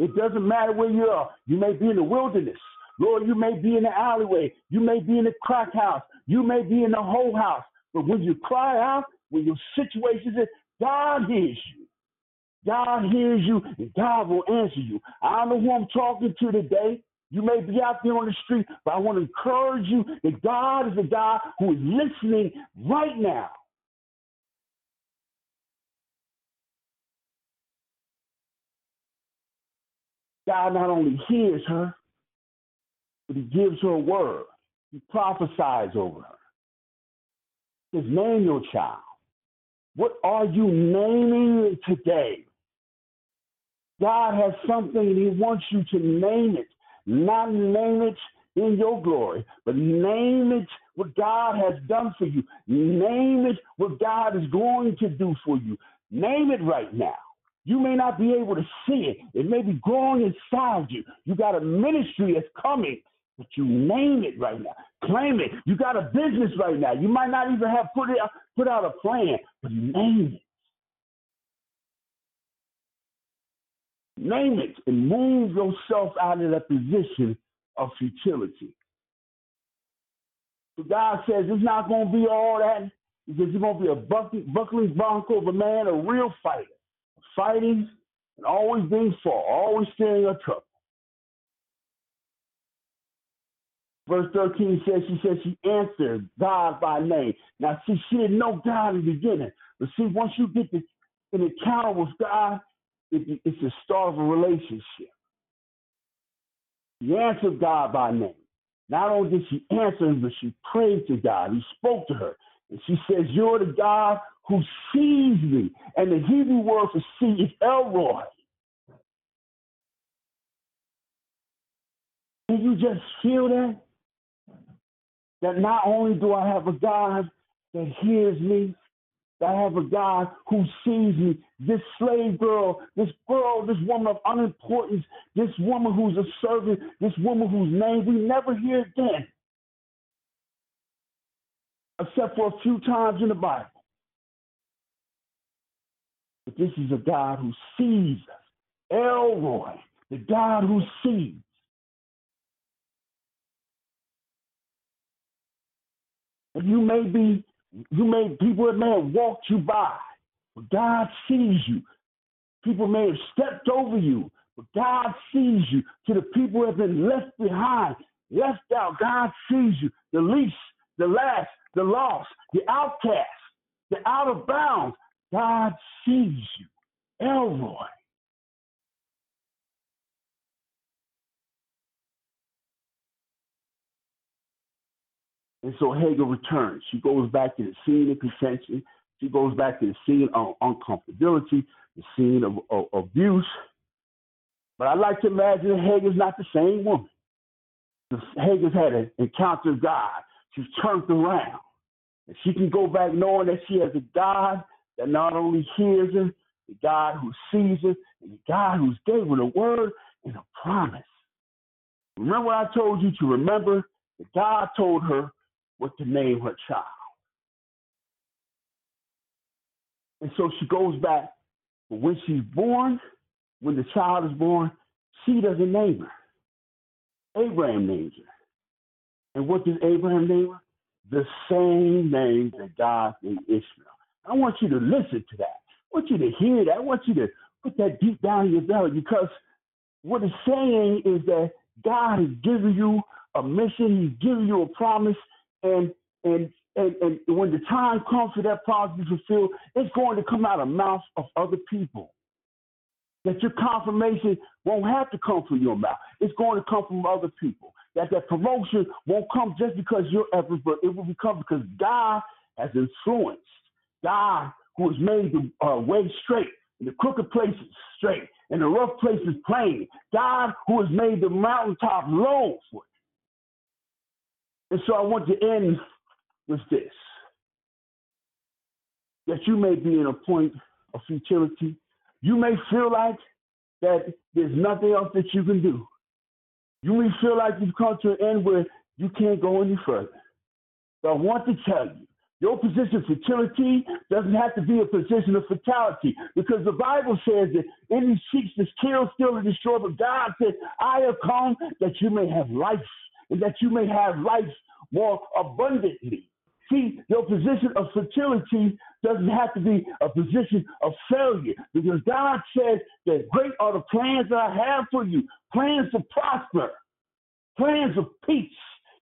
[SPEAKER 13] It doesn't matter where you are. You may be in the wilderness. Lord, you may be in the alleyway. You may be in the crack house. You may be in the whole house. But when you cry out, when your situation is, God hears you. God hears you and God will answer you. I don't know who I'm talking to today. You may be out there on the street, but I want to encourage you that God is a God who is listening right now. God not only hears her, but he gives her a word. He prophesies over her. His name your child. What are you naming today? God has something and He wants you to name it. Not name it in your glory, but name it what God has done for you. Name it what God is going to do for you. Name it right now. You may not be able to see it. It may be growing inside you. You got a ministry that's coming, but you name it right now. Claim it. You got a business right now. You might not even have put it put out a plan, but name it. Name it and move yourself out of that position of futility. So God says it's not going to be all that. He says you're going to be a buckling, buckling of a man, a real fighter, fighting and always being fought, always staying in trouble. Verse 13 says, she says she answered God by name. Now, see, she didn't know God in the beginning. But see, once you get the, an encounter with God, it, it's the start of a relationship. She answered God by name. Not only did she answer him, but she prayed to God. He spoke to her. And she says, You're the God who sees me. And the Hebrew word for see is El Roi. Can you just feel that? That not only do I have a God that hears me, I have a God who sees me. This slave girl, this girl, this woman of unimportance, this woman who's a servant, this woman whose name we never hear again, except for a few times in the Bible. But this is a God who sees us. El Roi, the God who sees. And you may be you may people may have walked you by, but God sees you. People may have stepped over you, but God sees you. To the people who have been left behind, left out, God sees you. The least, the last, the lost, the outcast, the out of bounds. God sees you. El Roi. And so Hagar returns. She goes back to the scene of contention. She goes back to the scene of uncomfortability, the scene of, of, abuse. But I like to imagine Hagar's not the same woman. Hagar's had an encounter with God. She's turned around. And she can go back knowing that she has a God that not only hears her, the God who sees her, and the God who's given a word and a promise. Remember I told you to remember that God told her what to name her child. And so she goes back. But when she's born, when the child is born, she doesn't name her. Abraham names her. And what does Abraham name her? The same name that God gave Ishmael. I want you to listen to that. I want you to hear that. I want you to put that deep down in your belly because what it's saying is that God has given you a mission, He's given you a promise, and and and, and when the time comes for that promise to be fulfilled, it's going to come out of the mouth of other people. That your confirmation won't have to come from your mouth. It's going to come from other people. That that promotion won't come just because you're efforts, but it will come because God has influenced. God, who has made the uh, way straight and the crooked places straight and the rough places plain. God, who has made the mountaintop low for you. And so I want to end with this that you may be in a point of futility. You may feel like that there's nothing else that you can do. You may feel like you've come to an end where you can't go any further. But I want to tell you, your position of fertility doesn't have to be a position of fatality because the Bible says that any seeks to kill, steal, and destroy, but God said, I have come that you may have life and that you may have life more abundantly. See, your position of fertility doesn't have to be a position of failure because God says that great are the plans that I have for you plans to prosper, plans of peace.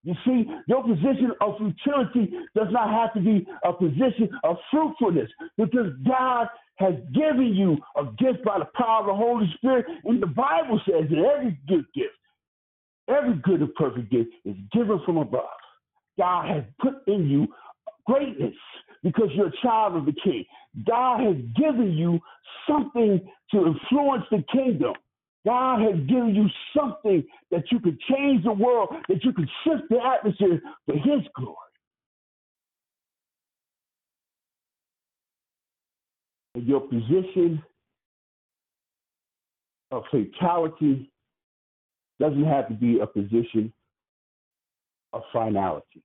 [SPEAKER 13] You see, your position of futility does not have to be a position of fruitfulness because God has given you a gift by the power of the Holy Spirit. And the Bible says that every good gift, every good and perfect gift is given from above. God has put in you greatness because you're a child of the king. God has given you something to influence the kingdom. God has given you something that you could change the world, that you could shift the atmosphere for His glory. And your position of fatality doesn't have to be a position of finality.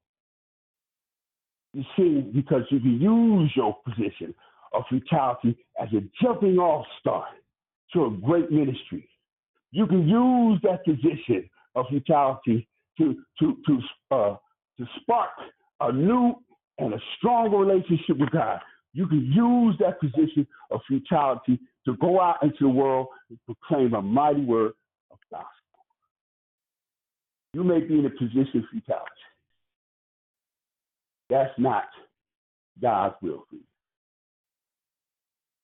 [SPEAKER 13] You see, because you can use your position of fatality as a jumping off start to a great ministry. You can use that position of futility to to to uh, to spark a new and a stronger relationship with God. You can use that position of futility to go out into the world and proclaim a mighty word of gospel. You may be in a position of futility. That's not God's will for you.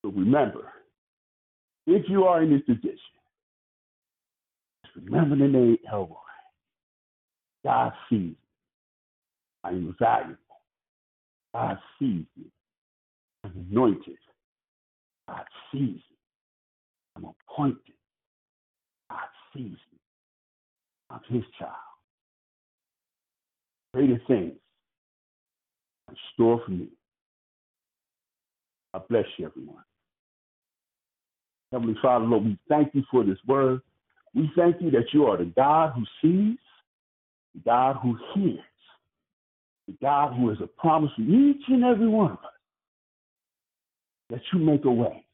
[SPEAKER 13] But remember, if you are in this position, remember the name El Roi. God sees you. I am valuable. God sees you. I'm anointed. God sees you. I'm appointed. God sees you. I'm his child. Greater things in store for me. I bless you, everyone. Heavenly Father, Lord, we thank you for this word. We thank you that you are the God who sees, the God who hears, the God who is a promise for each and every one of us. That you make a way,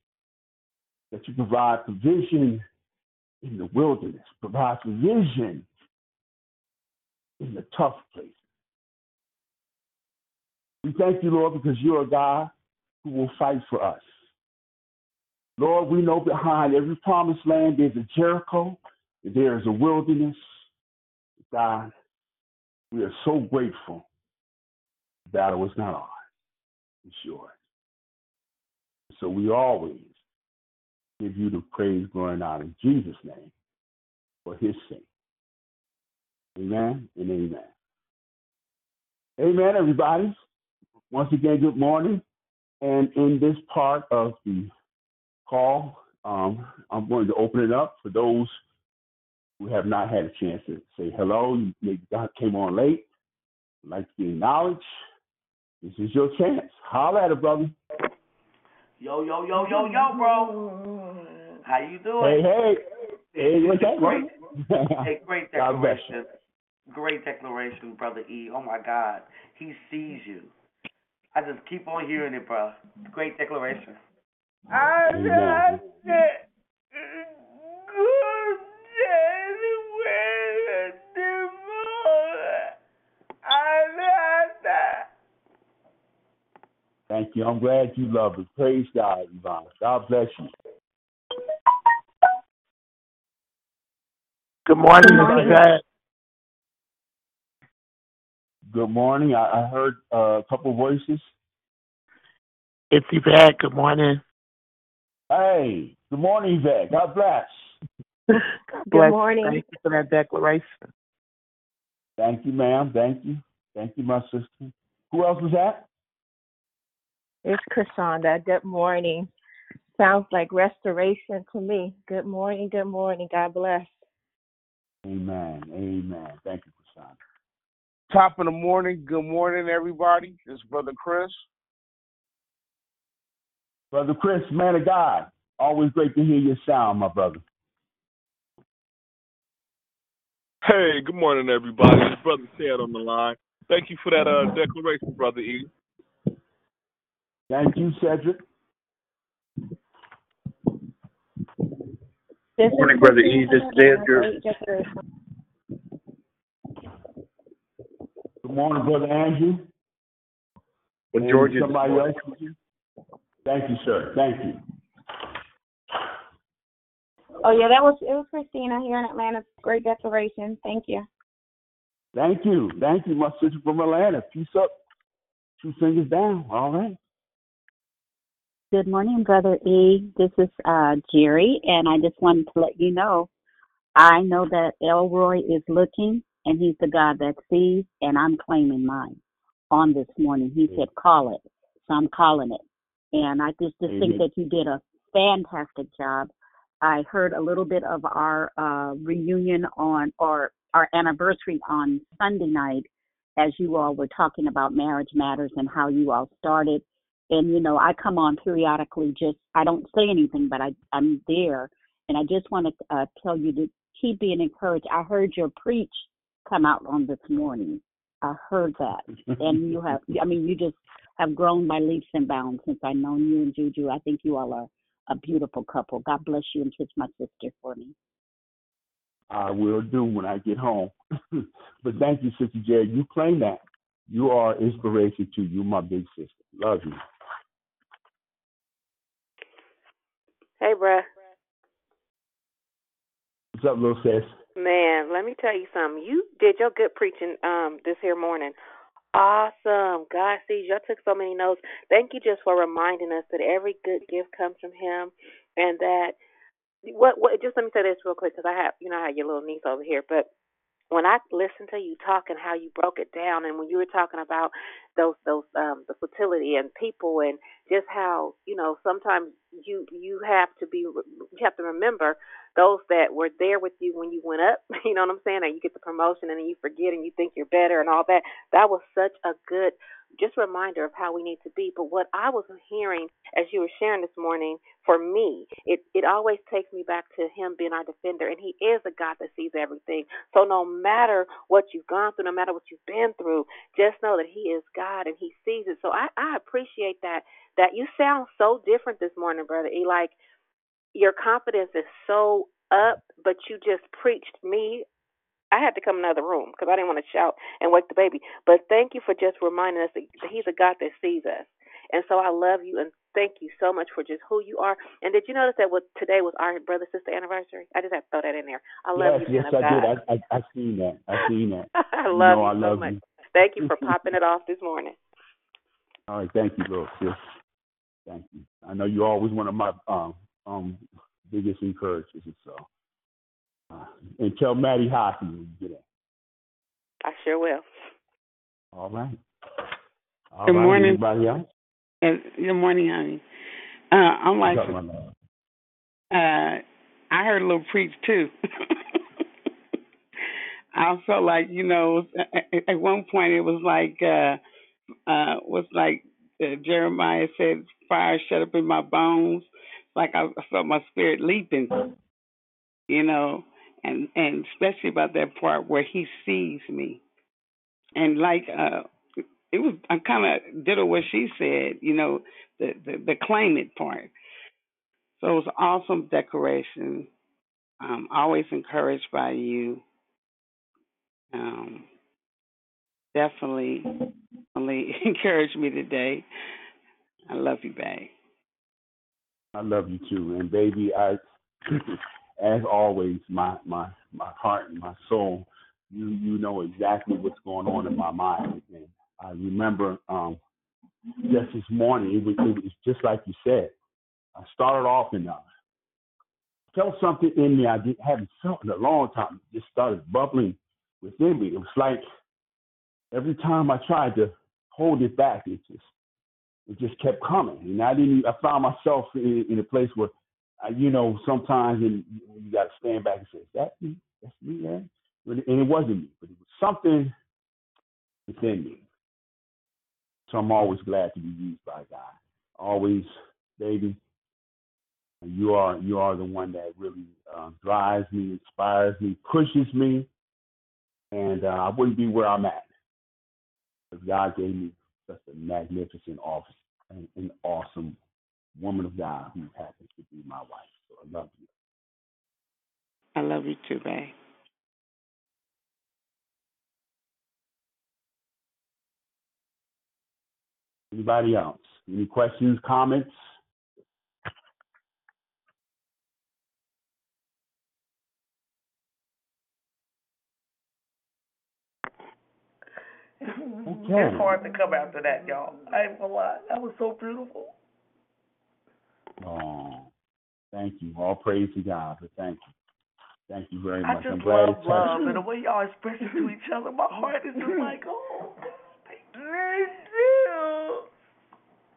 [SPEAKER 13] that you provide provision in the wilderness, provide provision in the tough places. We thank you, Lord, because you're a God who will fight for us. Lord, we know behind every promised land there's a Jericho, there is a wilderness. God, we are so grateful. The battle is not ours, it's yours. So we always give you the praise, and honor in Jesus' name for his sake. Amen and amen. Amen, everybody. Once again, good morning. And in this part of the call, um, I'm going to open it up for those who have not had a chance to say hello, you maybe God came on late, like to be acknowledged, this is your chance. Holler at it, brother.
[SPEAKER 14] Yo, yo, yo, yo, yo, bro. How you doing?
[SPEAKER 13] hey. Hey, Hey, what's that,
[SPEAKER 14] Great. Hey, great declaration. Great declaration, brother E. Oh my God, he sees you. I just keep on hearing it, bro. Great declaration.
[SPEAKER 2] I
[SPEAKER 13] Amen.
[SPEAKER 2] got it. Good day with the morning. I got that.
[SPEAKER 13] Thank you. I'm glad you love it. Praise God, Yvonne. God bless you.
[SPEAKER 15] Good morning,
[SPEAKER 13] Good
[SPEAKER 15] Mr.
[SPEAKER 13] morning.
[SPEAKER 15] Zach.
[SPEAKER 13] Good morning. I, I heard uh, a couple voices.
[SPEAKER 15] It's Yvette. Good morning.
[SPEAKER 13] Hey, good morning, Yvette. God bless.
[SPEAKER 15] God bless.
[SPEAKER 3] morning.
[SPEAKER 15] Thank you for that declaration.
[SPEAKER 13] Thank you, ma'am. Thank you. Thank you, my sister. Who else was that?
[SPEAKER 3] It's Krishonda. Good morning. Sounds like restoration to me. Good morning. Good morning. God bless.
[SPEAKER 13] Amen. Amen. Thank you, Krishan.
[SPEAKER 16] Top of the morning. Good morning, everybody. It's Brother Chris.
[SPEAKER 13] Brother Chris, man of God. Always great to hear your sound, my brother.
[SPEAKER 17] Hey, good morning, everybody. It's Brother Ted on the line. Thank you for that uh, declaration, Brother E.
[SPEAKER 13] Thank you, Cedric.
[SPEAKER 3] This
[SPEAKER 18] Morning, Brother
[SPEAKER 3] Christina
[SPEAKER 18] E. This is Andrew.
[SPEAKER 13] Good morning, Brother Andrew.
[SPEAKER 18] Well,
[SPEAKER 13] And
[SPEAKER 18] Georgia,
[SPEAKER 13] somebody else with you? Thank you, sir. Thank you.
[SPEAKER 19] Oh yeah, that was it was Christina here in Atlanta. Great declaration. Thank you.
[SPEAKER 13] Thank you. Thank you, my sister from Atlanta. Peace up. Two fingers down. All right.
[SPEAKER 10] Good morning, Brother E. This is uh, Jerry, and I just wanted to let you know I know that El Roi is looking, and he's the God that sees, and I'm claiming mine on this morning. He said, call it. So I'm calling it. And I just, just think that you did a fantastic job. I heard a little bit of our uh, reunion on, or our anniversary on Sunday night as you all were talking about marriage matters and how you all started. And you know, I come on periodically. Just I don't say anything, but I I'm there, and I just want to uh, tell you to keep being encouraged. I heard your preach come out on this morning. I heard that, and you have. I mean, you just have grown by leaps and bounds since I've known you and Juju. I think you all are a beautiful couple. God bless you and kiss my sister for me.
[SPEAKER 13] I will do when I get home. but thank you, Sister Jerry. You claim that. You are inspiration to you, my big sister. Love you.
[SPEAKER 6] Hey, bruh.
[SPEAKER 13] What's up, little sis?
[SPEAKER 6] Man, let me tell you something. You did your good preaching um this here morning. Awesome. God sees. I took so many notes. Thank you just for reminding us that every good gift comes from Him, and that what what. Just let me say this real quick because I have you know I have your little niece over here, but when I listened to you talk and how you broke it down, and when you were talking about those those um the fertility and people and just how you know sometimes you you have to be you have to remember those that were there with you when you went up. You know what I'm saying? And you get the promotion and then you forget and you think you're better and all that. That was such a good just a reminder of how we need to be. But what I was hearing as you were sharing this morning, for me, it it always takes me back to Him being our defender, and He is a God that sees everything. So no matter what you've gone through, no matter what you've been through, just know that He is God and He sees it. So I I appreciate that. That you sound so different this morning, brother. E. Like your confidence is so up, but you just preached me. I had to come in another room because I didn't want to shout and wake the baby. But thank you for just reminding us that He's a God that sees us. And so I love you and thank you so much for just who you are. And did you notice that what today was our brother sister anniversary? I just have to throw that in there. I love
[SPEAKER 13] yes,
[SPEAKER 6] you,
[SPEAKER 13] yes, I
[SPEAKER 6] God.
[SPEAKER 13] did. I, I I seen that. I seen that.
[SPEAKER 6] I
[SPEAKER 13] You
[SPEAKER 6] love
[SPEAKER 13] know
[SPEAKER 6] you
[SPEAKER 13] I
[SPEAKER 6] so
[SPEAKER 13] love
[SPEAKER 6] much.
[SPEAKER 13] you.
[SPEAKER 6] Thank you for popping it off this morning.
[SPEAKER 13] All right, thank you, little sis. Thank you. I know you're always one of my um um biggest encouragers. So, uh, and tell Maddie hi when you get in.
[SPEAKER 6] I sure will.
[SPEAKER 13] All right. All
[SPEAKER 20] Good
[SPEAKER 13] right.
[SPEAKER 20] morning.
[SPEAKER 13] Anybody else?
[SPEAKER 20] Good morning, honey. Uh, I'm like,
[SPEAKER 13] What's up, my love?
[SPEAKER 20] uh, I heard a little preach too. I felt like you know at, at one point it was like uh uh was like uh, Jeremiah said, fire shut up in my bones. Like I, I felt my spirit leaping, you know, and and especially about that part where he sees me, and like uh it was I kind of did what she said, you know, the, the the claim it part. So it was awesome decoration. Um, always encouraged by you. Um, definitely, definitely encouraged me today. I love you, babe.
[SPEAKER 13] I love you too, and baby, I, as always, my my my heart and my soul, you you know exactly what's going on in my mind. And I remember um, just this morning, it was, it was just like you said. I started off and uh, felt something in me I didn't, haven't felt in a long time. It just started bubbling within me. It was like every time I tried to hold it back, it just it just kept coming, and I didn't. I found myself in, in a place where, You know, sometimes in, you got to stand back and say, "Is that me? That's me, man." And it wasn't me, but it was something within me. So I'm always glad to be used by God. Always, baby. You are you are the one that really uh, drives me, inspires me, pushes me, and uh, I wouldn't be where I'm at if God gave me such a magnificent office and an awesome woman of God who happens to be my wife. So I love you.
[SPEAKER 20] I love you too, babe.
[SPEAKER 13] Anybody else? Any questions, comments? Okay.
[SPEAKER 14] It's hard to come after that, y'all. I ain't gonna lie. That was so beautiful.
[SPEAKER 13] Oh, thank you. All praise to God. But thank you. Thank you very
[SPEAKER 14] I
[SPEAKER 13] much.
[SPEAKER 14] just
[SPEAKER 13] I'm glad
[SPEAKER 14] love
[SPEAKER 13] it touched
[SPEAKER 14] love
[SPEAKER 13] you.
[SPEAKER 14] and the way y'all express it to each other. My heart is just like, oh, thank you.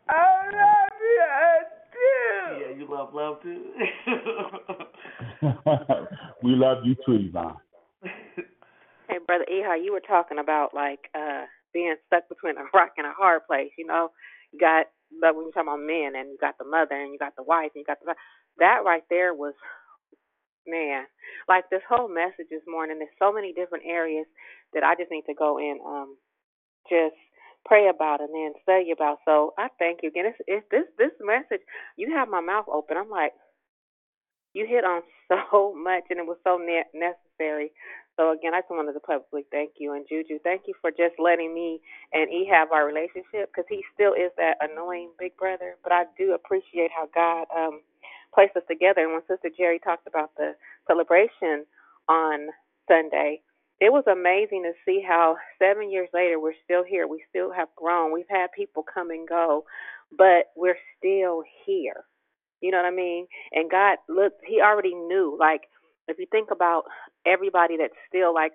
[SPEAKER 14] I love you. I do. Yeah, you love love too.
[SPEAKER 13] we love you too, Yvonne.
[SPEAKER 6] Hey, brother Ehar, you were talking about like uh being stuck between a rock and a hard place. You know, you got but when you're talking about men, and you got the mother, and you got the wife, and you got the that right there was man. Like this whole message this morning, there's so many different areas that I just need to go in, um, just pray about and then study about. So I thank you again. It's, it's this this message. You have my mouth open. I'm like, you hit on so much, and it was so ne- necessary. So again, I just wanted to publicly thank you and Juju. Thank you for just letting me and E have our relationship because he still is that annoying big brother. But I do appreciate how God um placed us together. And when Sister Jerry talked about the celebration on Sunday, it was amazing to see how seven years later we're still here. We still have grown. We've had people come and go, but we're still here. You know what I mean? And God looked, He already knew. Like, if you think about everybody that's still like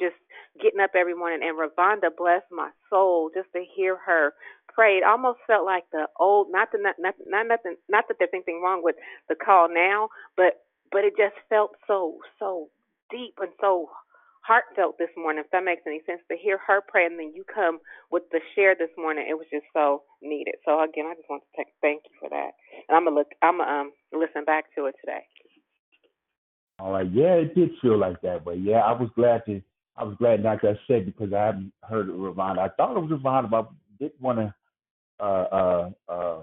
[SPEAKER 6] just getting up every morning, and Ravonda blessed my soul just to hear her pray. It almost felt like the old, not the not not, not nothing, not that there's anything wrong with the call now, but but it just felt so so deep and so heartfelt this morning. If that makes any sense, to hear her pray and then you come with the share this morning, it was just so needed. So again, I just want to thank you for that, and I'm gonna look, I'm gonna um listen back to it today.
[SPEAKER 13] All right. Yeah, it did feel like that, but yeah, I was glad to. I was glad, like I said, because I haven't heard of Ravonda. I thought it was Ravonda, but I didn't want to. Uh, uh, uh,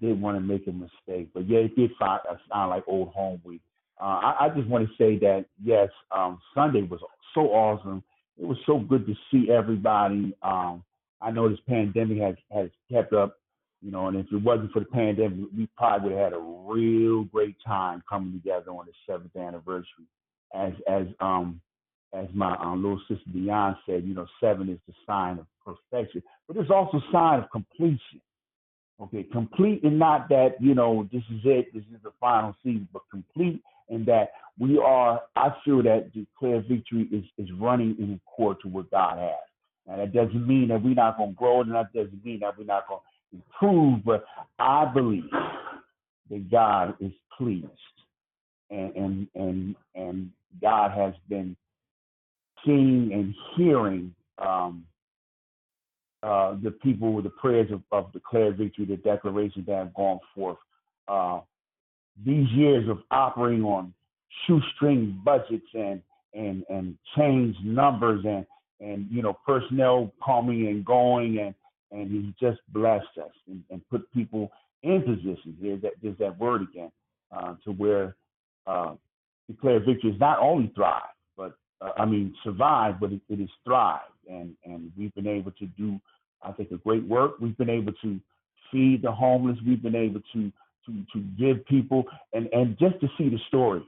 [SPEAKER 13] didn't want to make a mistake, but yeah, it did sound, uh, sound like old home week. Uh, I, I just want to say that yes, um, Sunday was so awesome. It was so good to see everybody. Um, I know this pandemic has has kept up, you know, and if it wasn't for the pandemic, we probably would have had a real great time coming together on the seventh anniversary. As as um as my um, little sister Dion said, you know, seven is the sign of perfection, but it's also a sign of completion. Okay, complete and not that, you know, this is it, this is the final season, but complete in that we are, I feel that declare victory is, is running in accord to what God has. And that doesn't mean that we're not going to grow, and that doesn't mean that we're not going to improve, but I believe that God is pleased and, and, and, and God has been seeing and hearing um, uh, the people with the prayers of, of declared victory, the declarations that have gone forth. Uh, these years of operating on shoestring budgets and and and change numbers and and you know personnel coming and going and and he's just blessed us and, and put people in positions. There's that there's that word again uh, to where uh, declare victory is not only thrive, but uh, I mean survive, but it, it is thrive. And and we've been able to do, I think, a great work. We've been able to feed the homeless. We've been able to to to give people and and just to see the stories,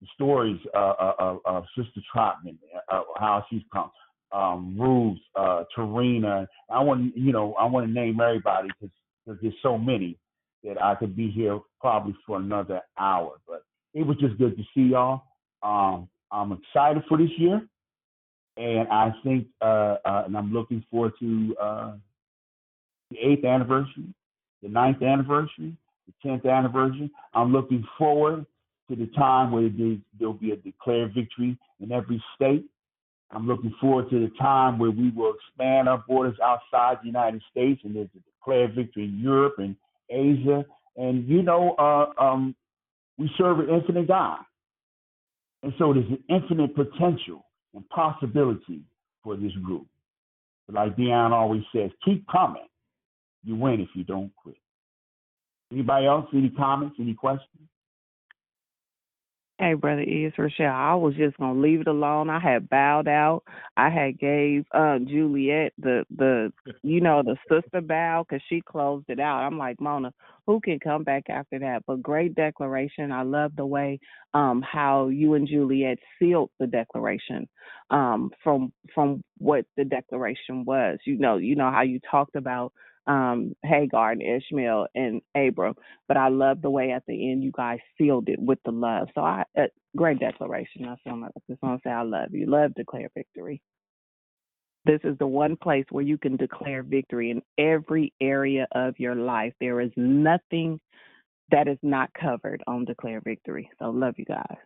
[SPEAKER 13] the stories uh, uh, of, of Sister Trotman, uh, how she's come, um, Ruth, uh, Tarina. I want you know I want to name everybody because there's so many that I could be here probably for another hour. But it was just good to see y'all. Um, I'm excited for this year, and I think uh, uh, and I'm looking forward to uh, the eighth anniversary, the ninth anniversary, the tenth anniversary. I'm looking forward to the time where there'll be a declared victory in every state. I'm looking forward to the time where we will expand our borders outside the United States and there's a declared victory in Europe and Asia. And you know, uh, um, we serve an infinite God. And so there's an infinite potential and possibility for this group. But like Dion always says, keep coming. You win if you don't quit. Anybody else? Any comments? Any questions?
[SPEAKER 21] Hey, brother, it's Rochelle. I was just gonna leave it alone. I had bowed out. I had gave uh, Juliet the the you know the sister bow because she closed it out. I'm like Mona, who can come back after that? But great declaration. I love the way um how you and Juliet sealed the declaration um from from what the declaration was. You know, you know how you talked about um, Hagar and Ishmael and Abram. But I love the way at the end you guys sealed it with the love. So I, uh, great declaration. That's what I just want to say. I love you. Love declare victory. This is the one place where you can declare victory in every area of your life. There is nothing that is not covered on declare victory. So love you guys.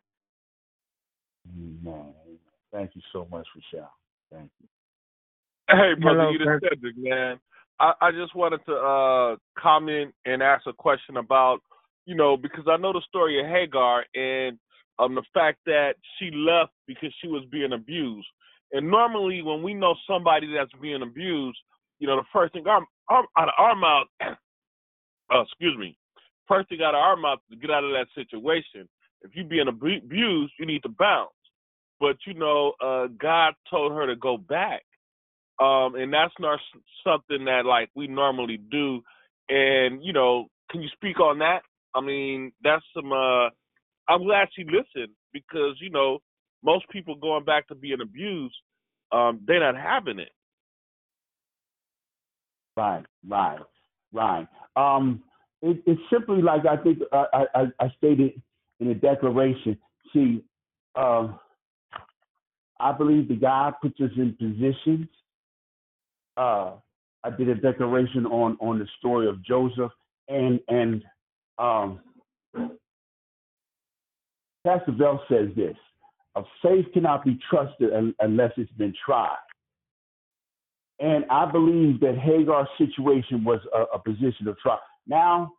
[SPEAKER 13] Amen. Thank you so much, Rochelle. Thank you.
[SPEAKER 17] Hey, brother,
[SPEAKER 15] Hello,
[SPEAKER 17] you
[SPEAKER 15] sir.
[SPEAKER 17] the subject, man. I, I just wanted to uh, comment and ask a question about, you know, because I know the story of Hagar and um, the fact that she left because she was being abused. And normally, when we know somebody that's being abused, you know, the first thing our, our, out of our mouth, uh, excuse me, first thing out of our mouth to get out of that situation. If you're being abused, you need to bounce. But you know, uh, God told her to go back um, and that's not something that like we normally do. And you know, can you speak on that? I mean, that's some. uh I'm glad she listened because you know most people going back to being abused, um, they're not having it.
[SPEAKER 13] Right, right, right. Um, it, it's simply like I think uh, I, I, I stated in the declaration. See, uh, I believe that God puts us in positions. Uh, I did a declaration on on the story of Joseph, and and um, Pastor Bell says this: "A faith cannot be trusted unless it's been tried." And I believe that Hagar's situation was a, a position of trial. Now,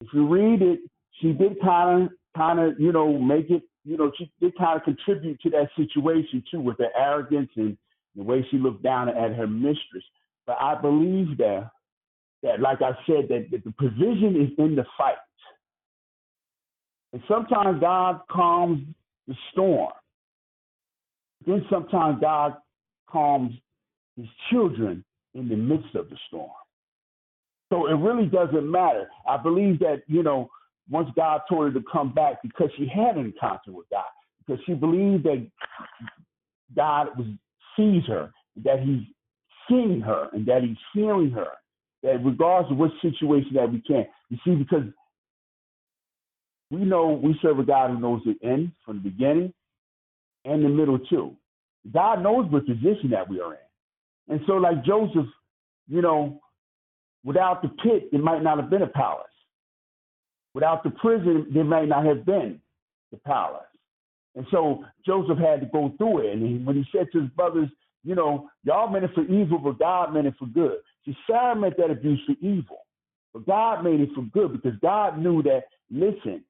[SPEAKER 13] if you read it, she did kind of, kind of, you know, make it, you know, she did kind of contribute to that situation too, with her arrogance and the way she looked down at her mistress. But I believe that, that like I said, that, that the provision is in the fight. And sometimes God calms the storm. Then sometimes God calms his children in the midst of the storm. So it really doesn't matter. I believe that, you know, once God told her to come back because she had an encounter with God, because she believed that God was, sees her, that he's seeing her, and that he's healing her, that regardless of what situation that we can. You see, because we know we serve a God who knows the end from the beginning and the middle too. God knows what position that we are in. And so, like Joseph, you know, without the pit, it might not have been a palace. Without the prison, there might not have been the palace. And so Joseph had to go through it. And he, when he said to his brothers, you know, y'all meant it for evil, but God meant it for good. See, Sarah meant that abuse for evil, but God made it for good because God knew that, listen,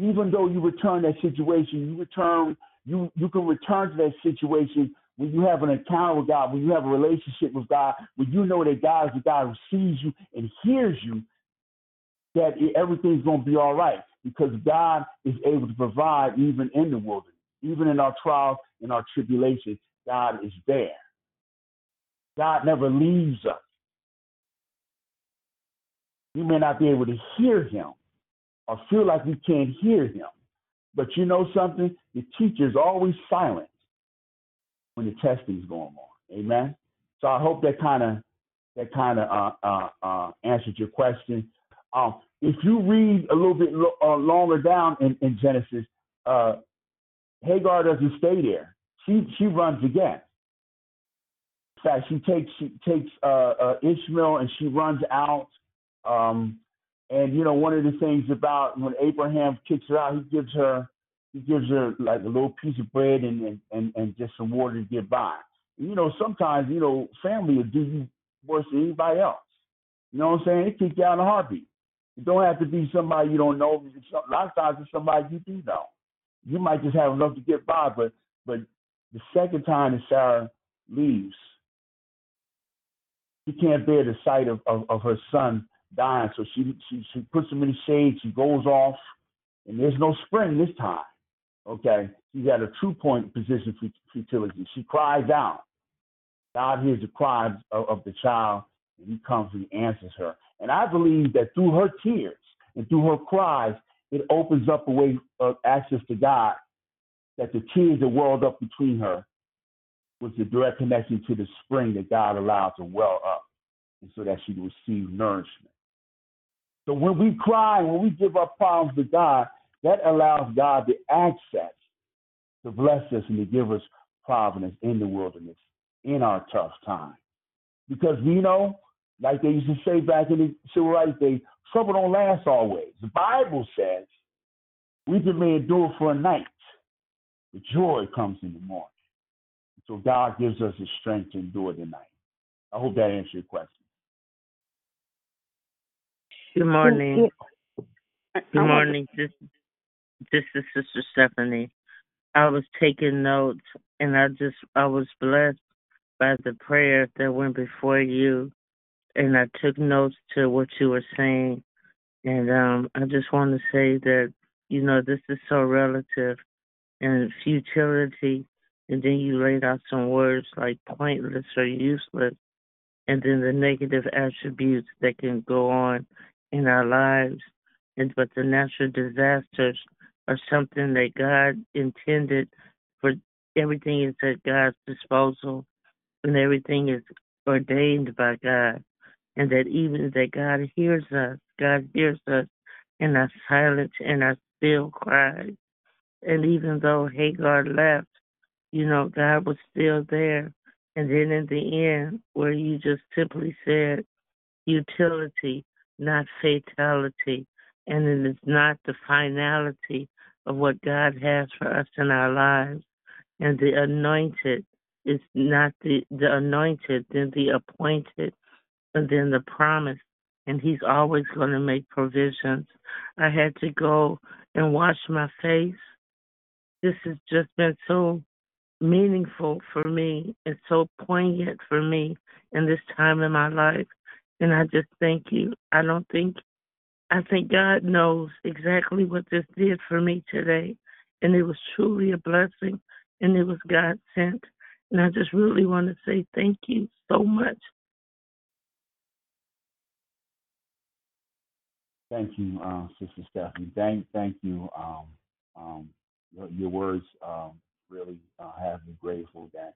[SPEAKER 13] even though you return that situation, you return, you, you can return to that situation when you have an encounter with God, when you have a relationship with God, when you know that God is the God who sees you and hears you, that everything's going to be all right because God is able to provide even in the wilderness, even in our trials, in our tribulations. God is there. God never leaves us. We may not be able to hear him or feel like we can't hear him. But you know something? The teacher is always silent when the testing is going on. Amen. So I hope that kind of that kind of uh, uh, uh, answered your question. Um, if you read a little bit lo- uh, longer down in, in Genesis, uh, Hagar doesn't stay there. She she runs again. In fact, she takes she takes uh, uh, Ishmael and she runs out. Um, and you know, one of the things about when Abraham kicks her out, he gives her he gives her like a little piece of bread and and and, just some water to get by. And, you know, sometimes you know family will do you worse than anybody else. You know what I'm saying? They kick you out in a heartbeat. It don't have to be somebody you don't know. A lot of times it's somebody you do know. You might just have enough to get by, but but the second time that Sarah leaves, she can't bear the sight of, of, of her son dying. So she, she she puts him in the shade. She goes off, and there's no spring this time. Okay, she's at a true point position for futility. She cries out. God hears the cries of, of the child, and He comes and He answers her. And I believe that through her tears and through her cries, it opens up a way of access to God. That the tears that welled up between her was the direct connection to the spring that God allowed to well up, and so that she could receive nourishment. So when we cry, when we give our problems to God, that allows God the access to bless us and to give us providence in the wilderness, in our tough time. Because we know, like they used to say back in the civil rights days, trouble don't last always. The Bible says, weeping may endure for a night, but joy comes in the morning. So God gives us the strength to endure the night. I hope that answers your question.
[SPEAKER 22] Good morning. Good morning. This this is Sister Stephanie. I was taking notes and I just I was blessed by the prayer that went before you and I took notes to what you were saying. And um I just want to say that, you know, this is so relative and futility and then you laid out some words like pointless or useless and then the negative attributes that can go on in our lives. And but the natural disasters are something that God intended for everything is at God's disposal and everything is ordained by God. And that even that God hears us, God hears us in our silence and our still cries. And even though Hagar left, you know, God was still there. And then in the end, where you just simply said utility, not fatality, and it is not the finality of what God has for us in our lives. And the anointed is not the, the anointed, then the appointed, and then the promise. And He's always going to make provisions. I had to go and wash my face. This has just been so meaningful for me and so poignant for me in this time in my life. And I just thank you. I don't think, I think God knows exactly what this did for me today. And it was truly a blessing and it was God sent. And I just really want to say thank you so much.
[SPEAKER 13] Thank you, uh, Sister Stephanie. Thank, thank you. Um, um, your, your words um, really uh, have me grateful that,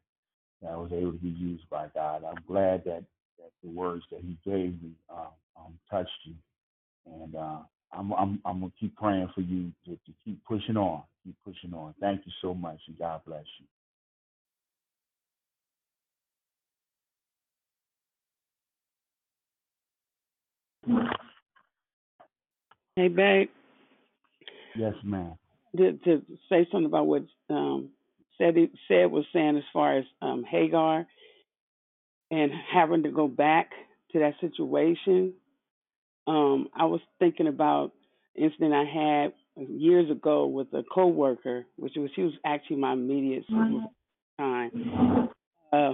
[SPEAKER 13] that I was able to be used by God. I'm glad that, that the words that He gave me uh, um, touched you, and uh, I'm, I'm I'm gonna keep praying for you to, to keep pushing on, keep pushing on. Thank you so much, and God bless you.
[SPEAKER 20] Hey, babe.
[SPEAKER 13] Yes, ma'am.
[SPEAKER 20] to, to say something about what um, said said was saying as far as um, Hagar and having to go back to that situation. Um, I was thinking about an incident I had years ago with a coworker, which was she was actually my immediate supervisor at time. Uh,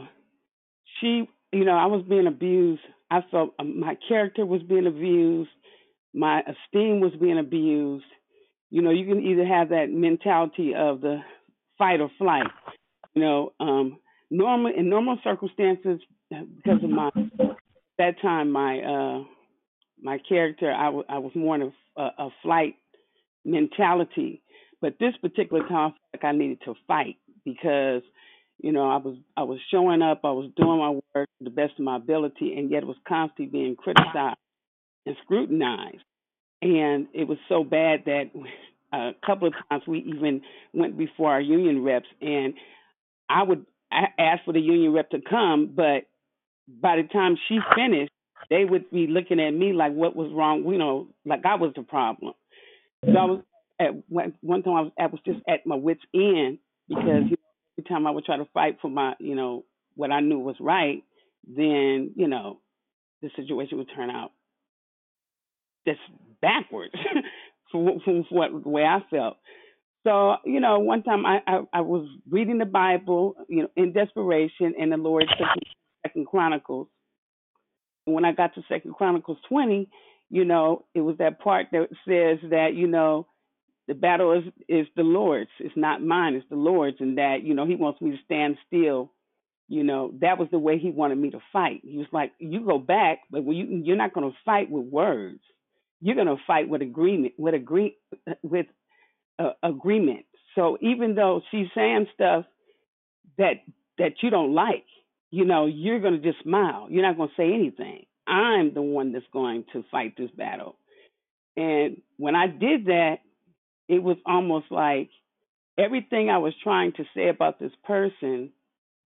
[SPEAKER 20] she, you know, I was being abused. I felt um, my character was being abused, my esteem was being abused. You know, you can either have that mentality of the fight or flight. You know, um, normal in normal circumstances, because of my that time my uh my character, I wa- I was more in a, a, flight mentality. But this particular time, like I needed to fight because, you know, I was I was showing up, I was doing my work to the best of my ability, and yet it was constantly being criticized and scrutinized. And it was so bad that a couple of times we even went before our union reps, and I would ask for the union rep to come, but by the time she finished, they would be looking at me like what was wrong, you know, like I was the problem. So I was at one time I was I was just at my wits end because you know, every time I would try to fight for my you know what I knew was right, then you know the situation would turn out just backwards from, what the way I felt. So you know, one time I, I I was reading the Bible, you know, in desperation, and the Lord took me to Second Chronicles. When I got to Second Chronicles twenty, you know, it was that part that says that you know the battle is is the Lord's. It's not mine. It's the Lord's, and that you know He wants me to stand still. You know that was the way He wanted me to fight. He was like, "You go back, but you you're not going to fight with words. You're going to fight with agreement, with agree, with uh, agreement. So even though she's saying stuff that that you don't like, you know, you're going to just smile. You're not going to say anything. I'm the one that's going to fight this battle. And when I did that, it was almost like everything I was trying to say about this person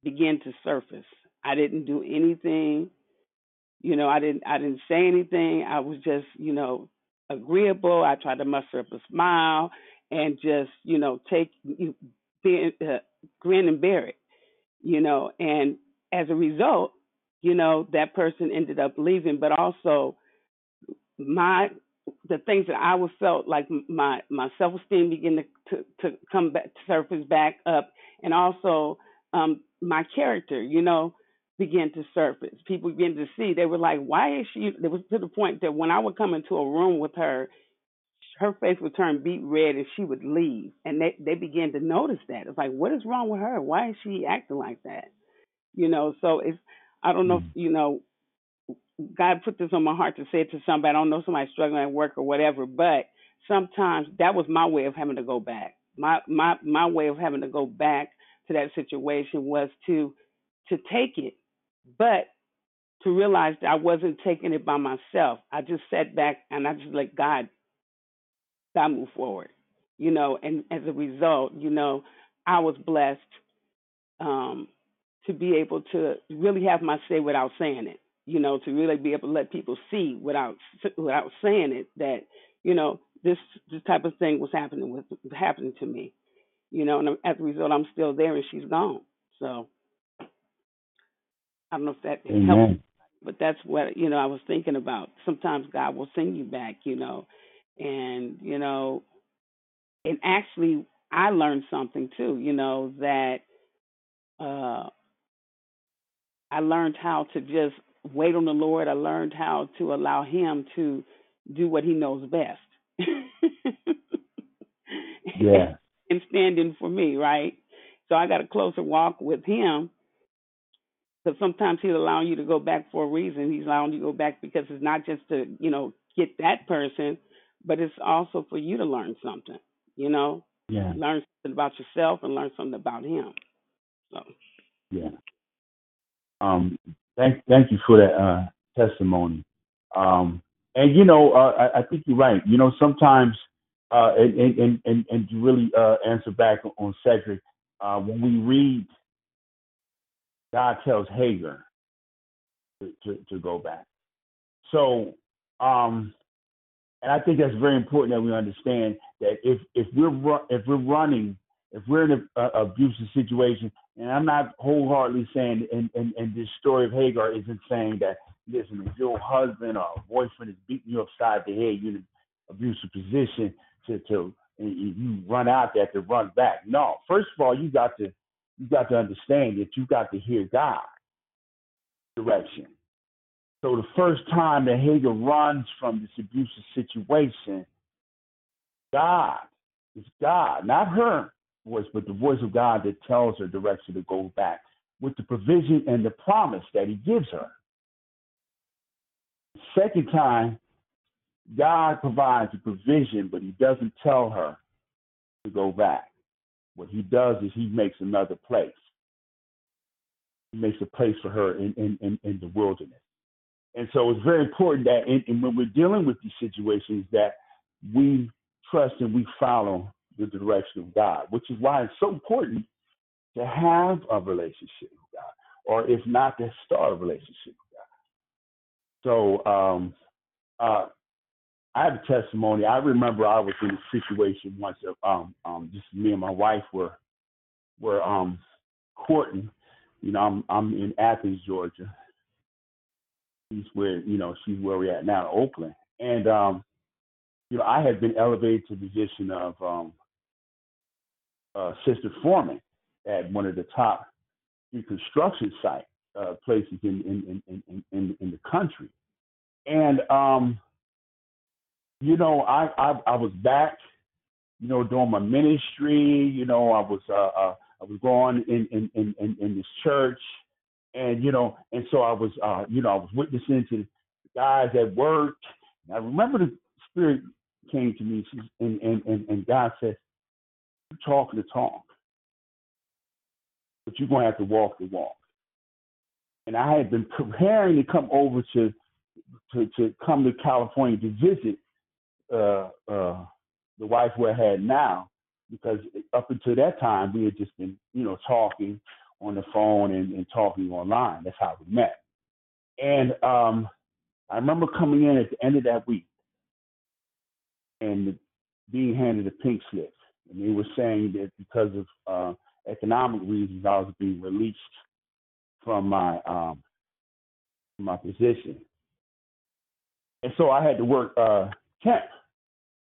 [SPEAKER 20] began to surface. I didn't do anything, you know, I didn't I didn't say anything. I was just, you know, agreeable. I tried to muster up a smile and just, you know, take be uh, grin and bear it, you know, and as a result, you know, that person ended up leaving, but also my the things that I was felt like my my self esteem began to, to to come back surface back up, and also um my character, you know, began to surface. People began to see. They were like, "Why is she?" It was to the point that when I would come into a room with her, her face would turn beet red, and she would leave. And they they began to notice that. It's like, what is wrong with her? Why is she acting like that? You know. So it's I don't know. If, you know, God put this on my heart to say it to somebody. I don't know somebody struggling at work or whatever, but sometimes that was my way of having to go back. My my my way of having to go back to that situation was to to take it, but to realize that I wasn't taking it by myself. I just sat back and I just let God God move forward. You know, and as a result, you know, I was blessed um to be able to really have my say without saying it you know, to really be able to let people see without without saying it that you know this this type of thing was happening with happening to me, you know, and as a result, I'm still there and she's gone. So I don't know if that
[SPEAKER 13] Amen.
[SPEAKER 20] helps, but that's what you know I was thinking about. Sometimes God will send you back, you know, and you know, and actually I learned something too, you know, that uh I learned how to just wait on the Lord. I learned how to allow Him to do what He knows best.
[SPEAKER 13] Yeah.
[SPEAKER 20] and stand in for me, right? So I got a closer walk with Him because sometimes He's allowing you to go back for a reason. He's allowing you to go back because it's not just to, you know, get that person, but it's also for you to learn something, you know,
[SPEAKER 13] Yeah.
[SPEAKER 20] learn something about yourself and learn something about Him. So.
[SPEAKER 13] Yeah. Um, thank thank you for that uh, testimony. Um, and you know, uh, I, I think you're right. You know, sometimes, uh, and, and and and and to really uh, answer back on Cedric, uh, when we read, God tells Hagar to, to, to go back. So, um, and I think that's very important that we understand that if if we're if we're running, if we're in an abusive situation, and I'm not wholeheartedly saying, and, and and this story of Hagar isn't saying that listen, if your husband or boyfriend is beating you upside the head, you're in an abusive position to to and you run out there to run back. No, first of all, you got to you got to understand that you got to hear God direction. So the first time that Hagar runs from this abusive situation, God, is God, not her voice, but the voice of God that tells her direction to go back with the provision and the promise that He gives her. Second time, God provides a provision, but He doesn't tell her to go back. What He does is He makes another place. He makes a place for her in, in, in, in the wilderness. And so it's very important that in, in when we're dealing with these situations that we trust and we follow the direction of God, which is why it's so important to have a relationship with God, or if not, to start a relationship with God. So um, uh, I have a testimony. I remember I was in a situation once. Of, um, um, just me and my wife were were um, courting. You know, I'm I'm in Athens, Georgia. She's where you know she's where we're at now, Oakland, and um, you know I had been elevated to the position of um, uh, assistant foreman at one of the top construction site uh, places in in, in in in in the country, and um, you know I, I I was back, you know, doing my ministry. You know, I was uh, uh I was going in in in in, this church, and you know, and so I was uh you know I was witnessing to the guys at work. And I remember the spirit came to me and and and, and God said, "You talk the talk, but you're gonna have to walk the walk." And I had been preparing to come over to to to come to California to visit uh uh the wife we had now because up until that time we had just been, you know, talking on the phone and, and talking online. That's how we met. And um I remember coming in at the end of that week and being handed a pink slip. And they were saying that because of uh, economic reasons, I was being released from my um, my position. And so I had to work uh, temp.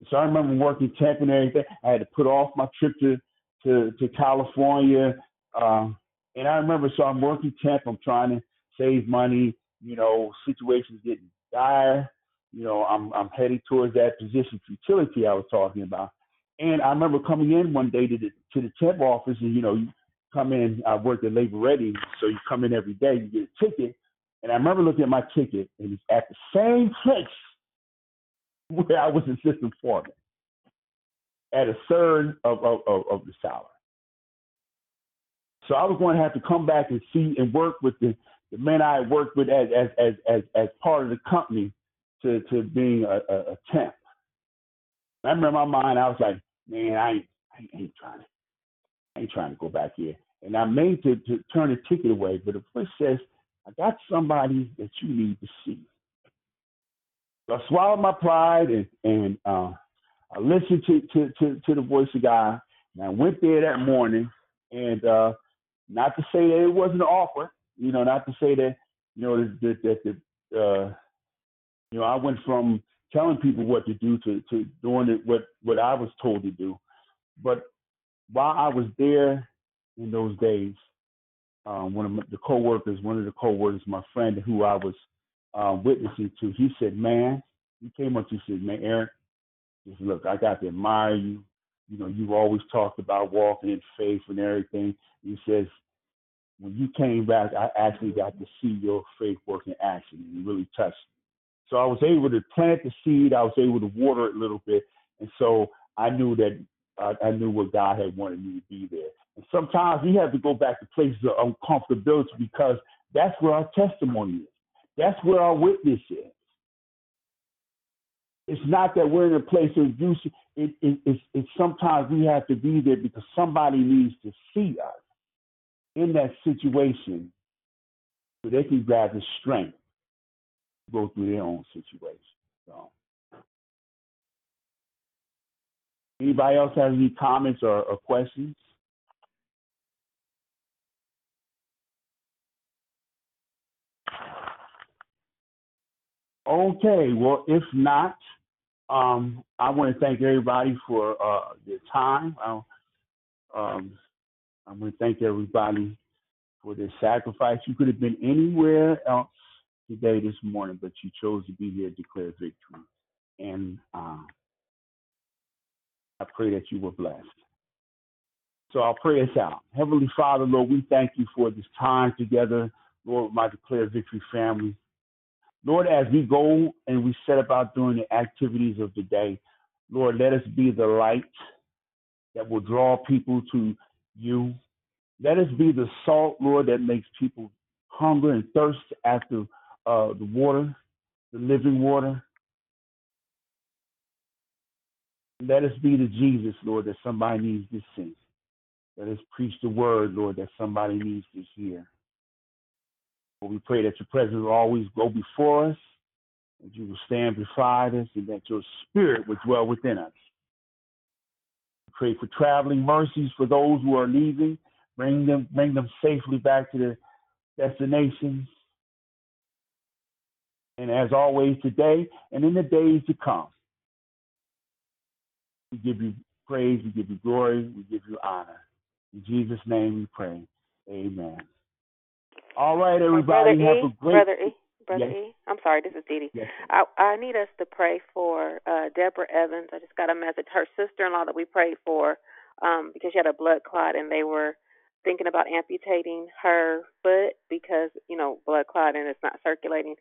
[SPEAKER 13] So I remember working temp and everything. I had to put off my trip to to, to California. Uh, and I remember, so I'm working temp. I'm trying to save money. You know, situations getting dire. You know, I'm I'm heading towards that position futility I was talking about. And I remember coming in one day to the to the temp office, and you know, you come in. I worked at Labor Ready, so you come in every day. You get a ticket, and I remember looking at my ticket, and it's at the same place where I was assistant foreman at a third of, of, of, of the salary. So I was going to have to come back and see and work with the, the men I worked with as as as as, as part of the company to to being a, a, a temp. I remember in my mind I was like, man, I I ain't trying to I ain't trying to go back here. And I made to, to turn the ticket away, but the voice says, I got somebody that you need to see. I swallowed my pride and, and uh, I listened to, to, to, to the voice of God. And I went there that morning and uh, not to say that it wasn't awkward, you know, not to say that, you know, that, that, that uh, you know, I went from telling people what to do to, to doing it what, what I was told to do. But while I was there in those days, um, one of my, the coworkers, one of the coworkers, my friend who I was uh, witnessing to, he said, "Man," he came up to me and said, "Man, Eric, just look, I got to admire you. You know, you've always talked about walking in faith and everything." He says, "When you came back, I actually got to see your faith work in action, and it really touched me." So I was able to plant the seed. I was able to water it a little bit, and so I knew that I, I knew what God had wanted me to be there. And sometimes we have to go back to places of uncomfortability because that's where our testimony is. That's where our witness is. It's not that we're in a place of abuse. It, it, it's, it's sometimes we have to be there because somebody needs to see us in that situation so they can grab the strength to go through their own situation. So. Anybody else have any comments or, or questions? Okay, well, if not, um, I want to thank everybody for uh, their time. I, um, I want to thank everybody for their sacrifice. You could have been anywhere else today, this morning, but you chose to be here to declare victory. And uh, I pray that you were blessed. So I'll pray us out. Heavenly Father, Lord, we thank you for this time together, Lord, my Declare Victory family. Lord, as we go and we set about doing the activities of the day, Lord, let us be the light that will draw people to you. Let us be the salt, Lord, that makes people hunger and thirst after uh, the water, the living water. Let us be the Jesus, Lord, that somebody needs to see. Let us preach the word, Lord, that somebody needs to hear. We pray that your presence will always go before us, that you will stand beside us, and that your spirit will dwell within us. We pray for traveling mercies for those who are leaving. Bring them, bring them safely back to their destinations. And as always, today and in the days to come, we give you praise, we give you glory, we give you honor. In Jesus' name we pray. Amen. All right, everybody.
[SPEAKER 6] Brother
[SPEAKER 13] have
[SPEAKER 6] E,
[SPEAKER 13] a great
[SPEAKER 6] Brother E, Brother
[SPEAKER 13] Yes.
[SPEAKER 6] E. I'm sorry, this is Dee Dee.
[SPEAKER 13] Yes.
[SPEAKER 6] I, I need us to pray for uh, Deborah Evans. I just got a message. Her sister-in-law that we prayed for um, because she had a blood clot, and they were thinking about amputating her foot because you know blood clot and it's not circulating.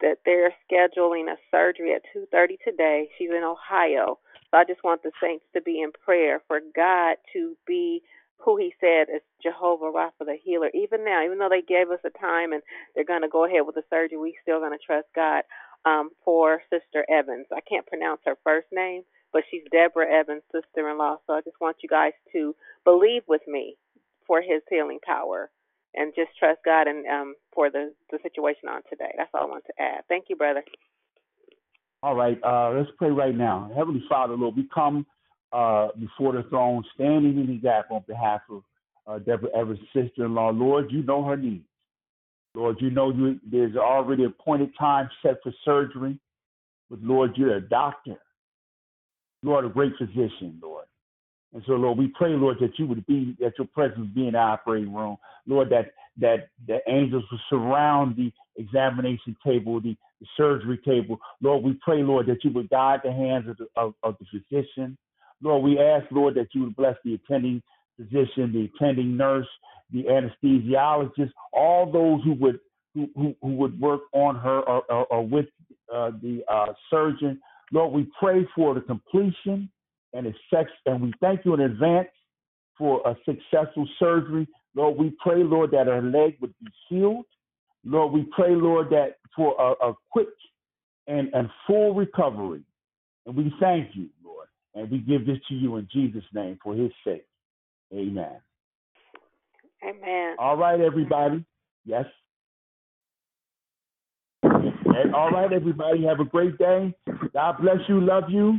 [SPEAKER 6] That they're scheduling a surgery at 2:30 today. She's in Ohio, so I just want the saints to be in prayer for God to be who He said is Jehovah Rapha, the healer. Even now, even though they gave us a time and they're going to go ahead with the surgery, we still going to trust God um, for Sister Evans. I can't pronounce her first name, but she's Deborah Evans' sister-in-law. So I just want you guys to believe with me for His healing power and just trust God and um, for the the situation on today. That's all I want to add. Thank you, brother.
[SPEAKER 13] All right, uh, let's pray right now. Heavenly Father, Lord, we come uh, before the throne, standing in the gap on behalf of uh, Deborah Evans' sister-in-law. Lord, you know her needs. Lord, you know you, there's already appointed time set for surgery, but Lord, you're a doctor. Lord, a great physician, Lord. And so, Lord, we pray, Lord, that you would be, that your presence be in the operating room. Lord, that that the angels would surround the examination table, the, the surgery table. Lord, we pray, Lord, that you would guide the hands of the, of, of the physician. Lord, we ask, Lord, that you would bless the attending physician, the attending nurse, the anesthesiologist, all those who would who, who, would work on her or, or, or with uh, the uh, surgeon. Lord, we pray for the completion and sex, and we thank you in advance for a successful surgery. Lord, we pray, Lord, that her leg would be healed. Lord, we pray, Lord, that for a, a quick and, and full recovery. And we thank you. And we give this to you in Jesus' name for his sake. Amen.
[SPEAKER 6] Amen.
[SPEAKER 13] All right, everybody. Yes. All right, everybody. Have a great day. God bless you. Love you.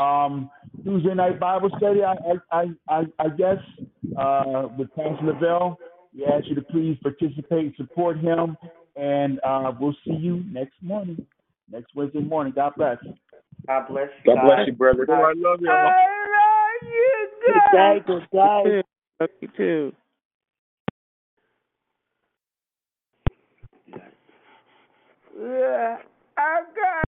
[SPEAKER 13] Um, Tuesday night Bible study. I I I, I guess uh, with Pastor Lavelle. We ask you to please participate, and support him, and uh, we'll see you next morning, next Wednesday morning. God bless.
[SPEAKER 14] God bless you.
[SPEAKER 13] God bless you, brother.
[SPEAKER 17] I love you.
[SPEAKER 14] I love you,
[SPEAKER 15] Good day, good day.
[SPEAKER 9] Love you too.
[SPEAKER 14] Yeah, I got